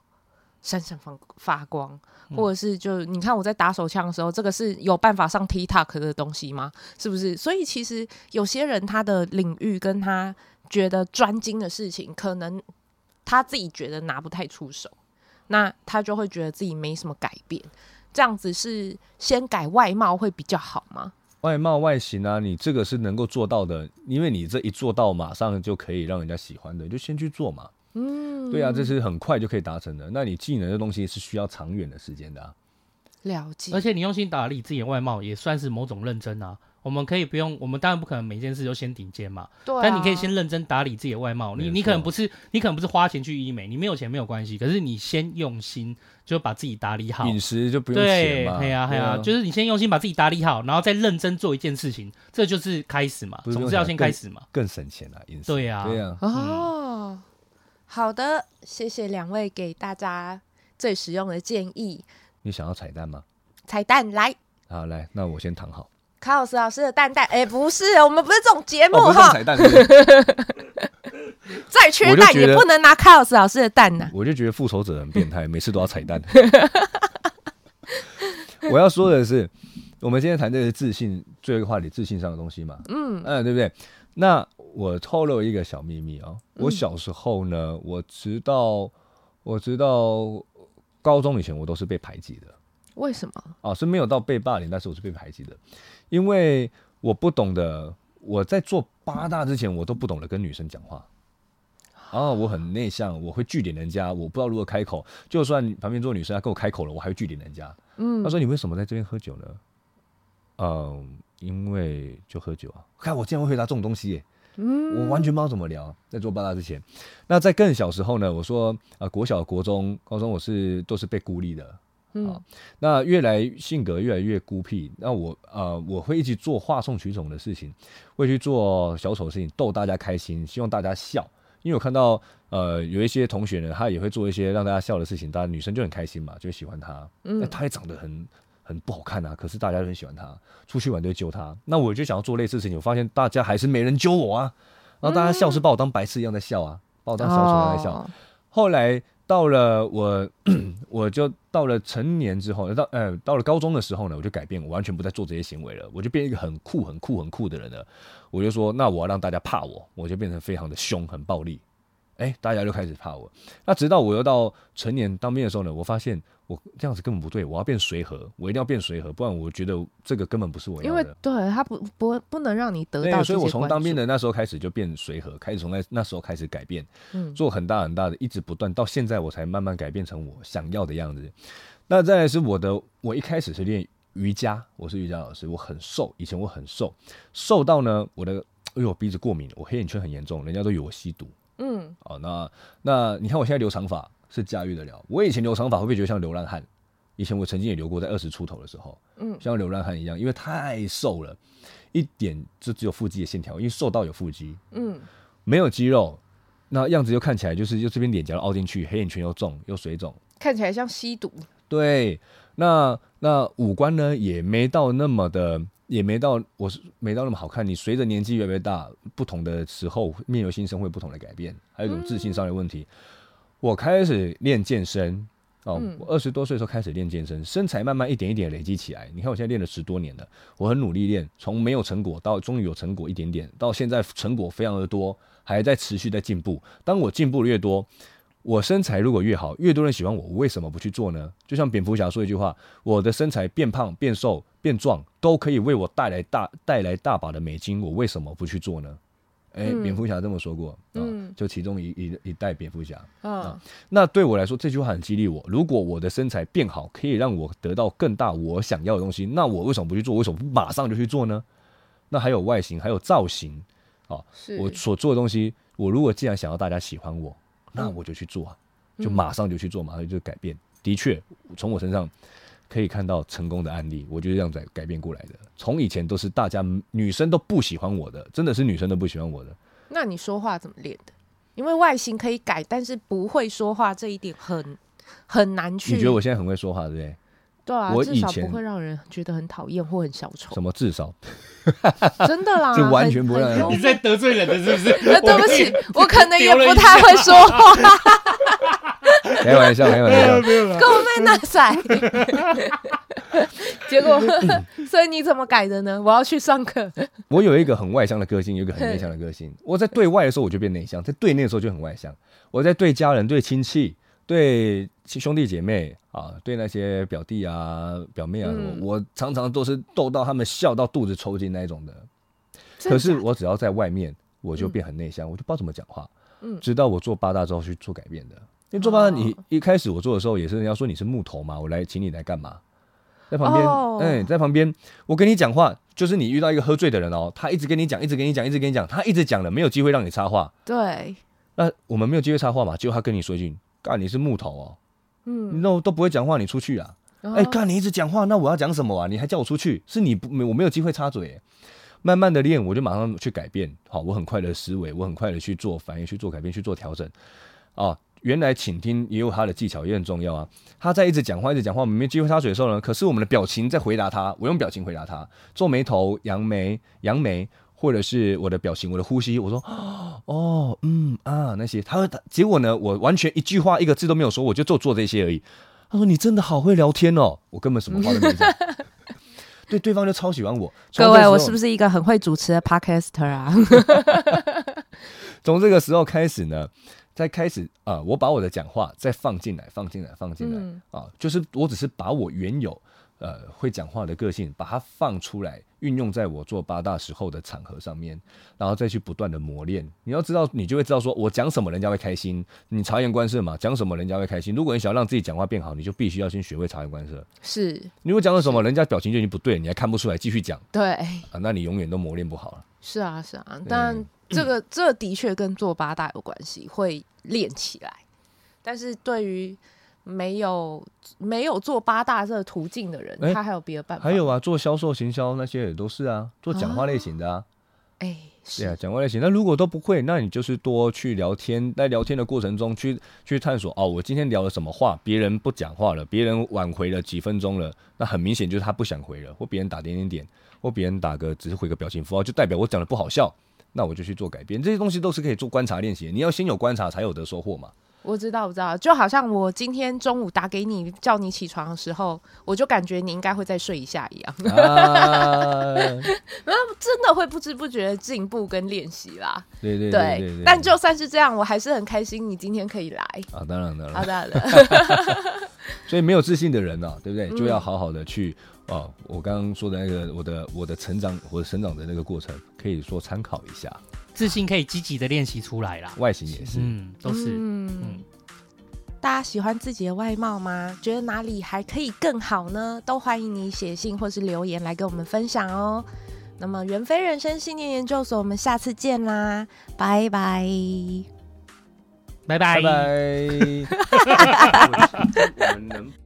闪闪发发光，或者是就你看我在打手枪的时候，这个是有办法上 TikTok 的东西吗？是不是？所以其实有些人他的领域跟他觉得专精的事情，可能他自己觉得拿不太出手，那他就会觉得自己没什么改变。这样子是先改外貌会比较好吗？外貌外形啊，你这个是能够做到的，因为你这一做到，马上就可以让人家喜欢的，就先去做嘛。嗯，对啊，这是很快就可以达成的。那你技能的东西是需要长远的时间的啊。了解。而且你用心打理自己的外貌，也算是某种认真啊。我们可以不用，我们当然不可能每件事都先顶尖嘛。对、啊。但你可以先认真打理自己的外貌。你你可能不是，你可能不是花钱去医美，你没有钱没有关系。可是你先用心，就把自己打理好。饮食就不用钱嘛。对呀，对呀，就是你先用心把自己打理好，然后再认真做一件事情，这就是开始嘛。总是要先开始嘛。更省钱啊，饮食。对呀，对呀。哦，好的，谢谢两位给大家最实用的建议。你想要彩蛋吗？彩蛋来。好，来，那我先躺好。卡老师老师的蛋蛋，哎、欸，不是，我们不是这种节目哈。再缺蛋也不能拿卡洛斯老师的蛋呢、啊。我就觉得复仇者很变态，每次都要彩蛋。我要说的是，我们今天谈这个自信，最后一个话题，自信上的东西嘛。嗯嗯，对不对？那我透露一个小秘密啊、哦，我小时候呢，我直到我直到高中以前，我都是被排挤的。为什么？哦，是没有到被霸凌，但是我是被排挤的。因为我不懂得，我在做八大之前，我都不懂得跟女生讲话。啊，我很内向，我会据点人家，我不知道如何开口。就算旁边坐女生，她跟我开口了，我还会据点人家。嗯，她说：“你为什么在这边喝酒呢？”嗯，因为就喝酒啊。看我竟然会回答这种东西耶，嗯，我完全不知道怎么聊。在做八大之前，那在更小时候呢，我说啊，国小、国中、高中，我是都是被孤立的。嗯、哦，那越来性格越来越孤僻，那我呃我会一直做哗众取宠的事情，会去做小丑的事情逗大家开心，希望大家笑。因为我看到呃有一些同学呢，他也会做一些让大家笑的事情，大家女生就很开心嘛，就喜欢他。嗯，他也长得很很不好看啊，可是大家都很喜欢他，出去玩都会揪他。那我就想要做类似的事情，我发现大家还是没人揪我啊，然后大家笑是把我当白痴一样在笑啊，把我当小丑一样在笑。哦、后来。到了我，我就到了成年之后，到呃，到了高中的时候呢，我就改变，我完全不再做这些行为了，我就变一个很酷、很酷、很酷的人了。我就说，那我要让大家怕我，我就变成非常的凶、很暴力。哎，大家就开始怕我。那直到我又到成年当兵的时候呢，我发现我这样子根本不对，我要变随和，我一定要变随和，不然我觉得这个根本不是我要的。因为对他不不不能让你得到。所以我从当兵的那时候开始就变随和，开始从那那时候开始改变，嗯，做很大很大的，一直不断，到现在我才慢慢改变成我想要的样子。那再来是我的，我一开始是练瑜伽，我是瑜伽老师，我很瘦，以前我很瘦，瘦到呢，我的哎呦鼻子过敏，我黑眼圈很严重，人家都以为我吸毒。嗯，哦，那那你看我现在留长发是驾驭得了，我以前留长发会不会觉得像流浪汉？以前我曾经也留过，在二十出头的时候，嗯，像流浪汉一样，因为太瘦了，一点就只有腹肌的线条，因为瘦到有腹肌，嗯，没有肌肉，那样子又看起来就是又这边脸颊凹进去，黑眼圈又重又水肿，看起来像吸毒。对，那那五官呢也没到那么的，也没到我是没到那么好看。你随着年纪越来越大，不同的时候面由心生会不同的改变，还有一种自信上的问题。嗯、我开始练健身。哦，我二十多岁的时候开始练健身，身材慢慢一点一点累积起来。你看我现在练了十多年了，我很努力练，从没有成果到终于有成果一点点，到现在成果非常的多，还在持续在进步。当我进步的越多，我身材如果越好，越多人喜欢我，我为什么不去做呢？就像蝙蝠侠说一句话：我的身材变胖、变瘦、变壮，都可以为我带来大带来大把的美金，我为什么不去做呢？哎，蝙蝠侠这么说过，嗯，就其中一一一代蝙蝠侠啊。那对我来说，这句话很激励我。如果我的身材变好，可以让我得到更大我想要的东西，那我为什么不去做？为什么不马上就去做呢？那还有外形，还有造型，啊，我所做的东西，我如果既然想要大家喜欢我，那我就去做啊，就马上就去做，马上就改变。的确，从我身上。可以看到成功的案例，我就是这样改改变过来的。从以前都是大家女生都不喜欢我的，真的是女生都不喜欢我的。那你说话怎么练的？因为外形可以改，但是不会说话这一点很很难去。你觉得我现在很会说话，对不对？对啊，我至少不会让人觉得很讨厌或很小丑。什么至少？真的啦，就完全不让人。你在得罪人的是不是？对不起，我可能也不太会说话。开玩笑，开玩笑，没有了。够妹那塞。结果，所以你怎么改的呢？我要去上课。我有一个很外向的个性，有一个很内向的个性。我在对外的时候，我就变内向；在对内的时候，就很外向。我在对家人、对亲戚、对兄弟姐妹啊，对那些表弟啊、表妹啊，嗯、我常常都是逗到他们笑到肚子抽筋那一种的。可是我只要在外面，我就变很内向，嗯、我就不知道怎么讲话。嗯，直到我做八大之后去做改变的。因为做八大，你一开始我做的时候也是人家说你是木头嘛，我来请你来干嘛？在旁边，哎、oh. 欸，在旁边，我跟你讲话，就是你遇到一个喝醉的人哦，他一直跟你讲，一直跟你讲，一直跟你讲，他一直讲了，没有机会让你插话。对，那我们没有机会插话嘛？结果他跟你说一句：“干，你是木头哦，嗯，那我都不会讲话，你出去啊！”哎、oh. 欸，干，你一直讲话，那我要讲什么啊？你还叫我出去？是你不，我没有机会插嘴。慢慢的练，我就马上去改变。好，我很快的思维，我很快的去做反应，去做改变，去做调整。啊。原来倾听也有他的技巧，也很重要啊。他在一直讲话，一直讲话，我们没机会插嘴的时候呢，可是我们的表情在回答他，我用表情回答他，皱眉头、扬眉、扬眉，或者是我的表情、我的呼吸，我说 哦，嗯啊那些，他结果呢，我完全一句话一个字都没有说，我就做做这些而已。他说你真的好会聊天哦，我根本什么话都没讲。对，对方就超喜欢我。各位，我是不是一个很会主持的 Podcaster 啊？从这个时候开始呢。在开始啊、呃，我把我的讲话再放进来，放进来，放进来、嗯、啊，就是我只是把我原有呃会讲话的个性，把它放出来，运用在我做八大时候的场合上面，然后再去不断的磨练。你要知道，你就会知道说我讲什么人家会开心。你察言观色嘛，讲什么人家会开心。如果你想要让自己讲话变好，你就必须要先学会察言观色。是，你如果讲了什么，人家表情就已经不对，你还看不出来，继续讲。对啊，那你永远都磨练不好了。是啊，是啊，但。这个这的确跟做八大有关系，会练起来。但是对于没有没有做八大这个途径的人，欸、他还有别的办法。还有啊，做销售行销那些也都是啊，做讲话类型的啊。哎、啊，是对啊，讲话类型。那如果都不会，那你就是多去聊天，在聊天的过程中去去探索。哦，我今天聊了什么话？别人不讲话了，别人挽回了几分钟了，那很明显就是他不想回了，或别人打点点点，或别人打个只是回个表情符号，就代表我讲的不好笑。那我就去做改变，这些东西都是可以做观察练习。你要先有观察，才有得收获嘛。我知道，我知道，就好像我今天中午打给你，叫你起床的时候，我就感觉你应该会再睡一下一样。啊，真的会不知不觉进步跟练习啦。对对对，但就算是这样，我还是很开心你今天可以来。啊，当然当然，好的。所以没有自信的人呢、啊，对不对？就要好好的去。哦，我刚刚说的那个，我的我的成长，我的成长的那个过程，可以说参考一下。自信可以积极的练习出来啦，外形也是，嗯，都是，嗯。大家喜欢自己的外貌吗？觉得哪里还可以更好呢？都欢迎你写信或是留言来跟我们分享哦。那么，袁飞人生信念研究所，我们下次见啦，拜拜，拜拜，拜拜。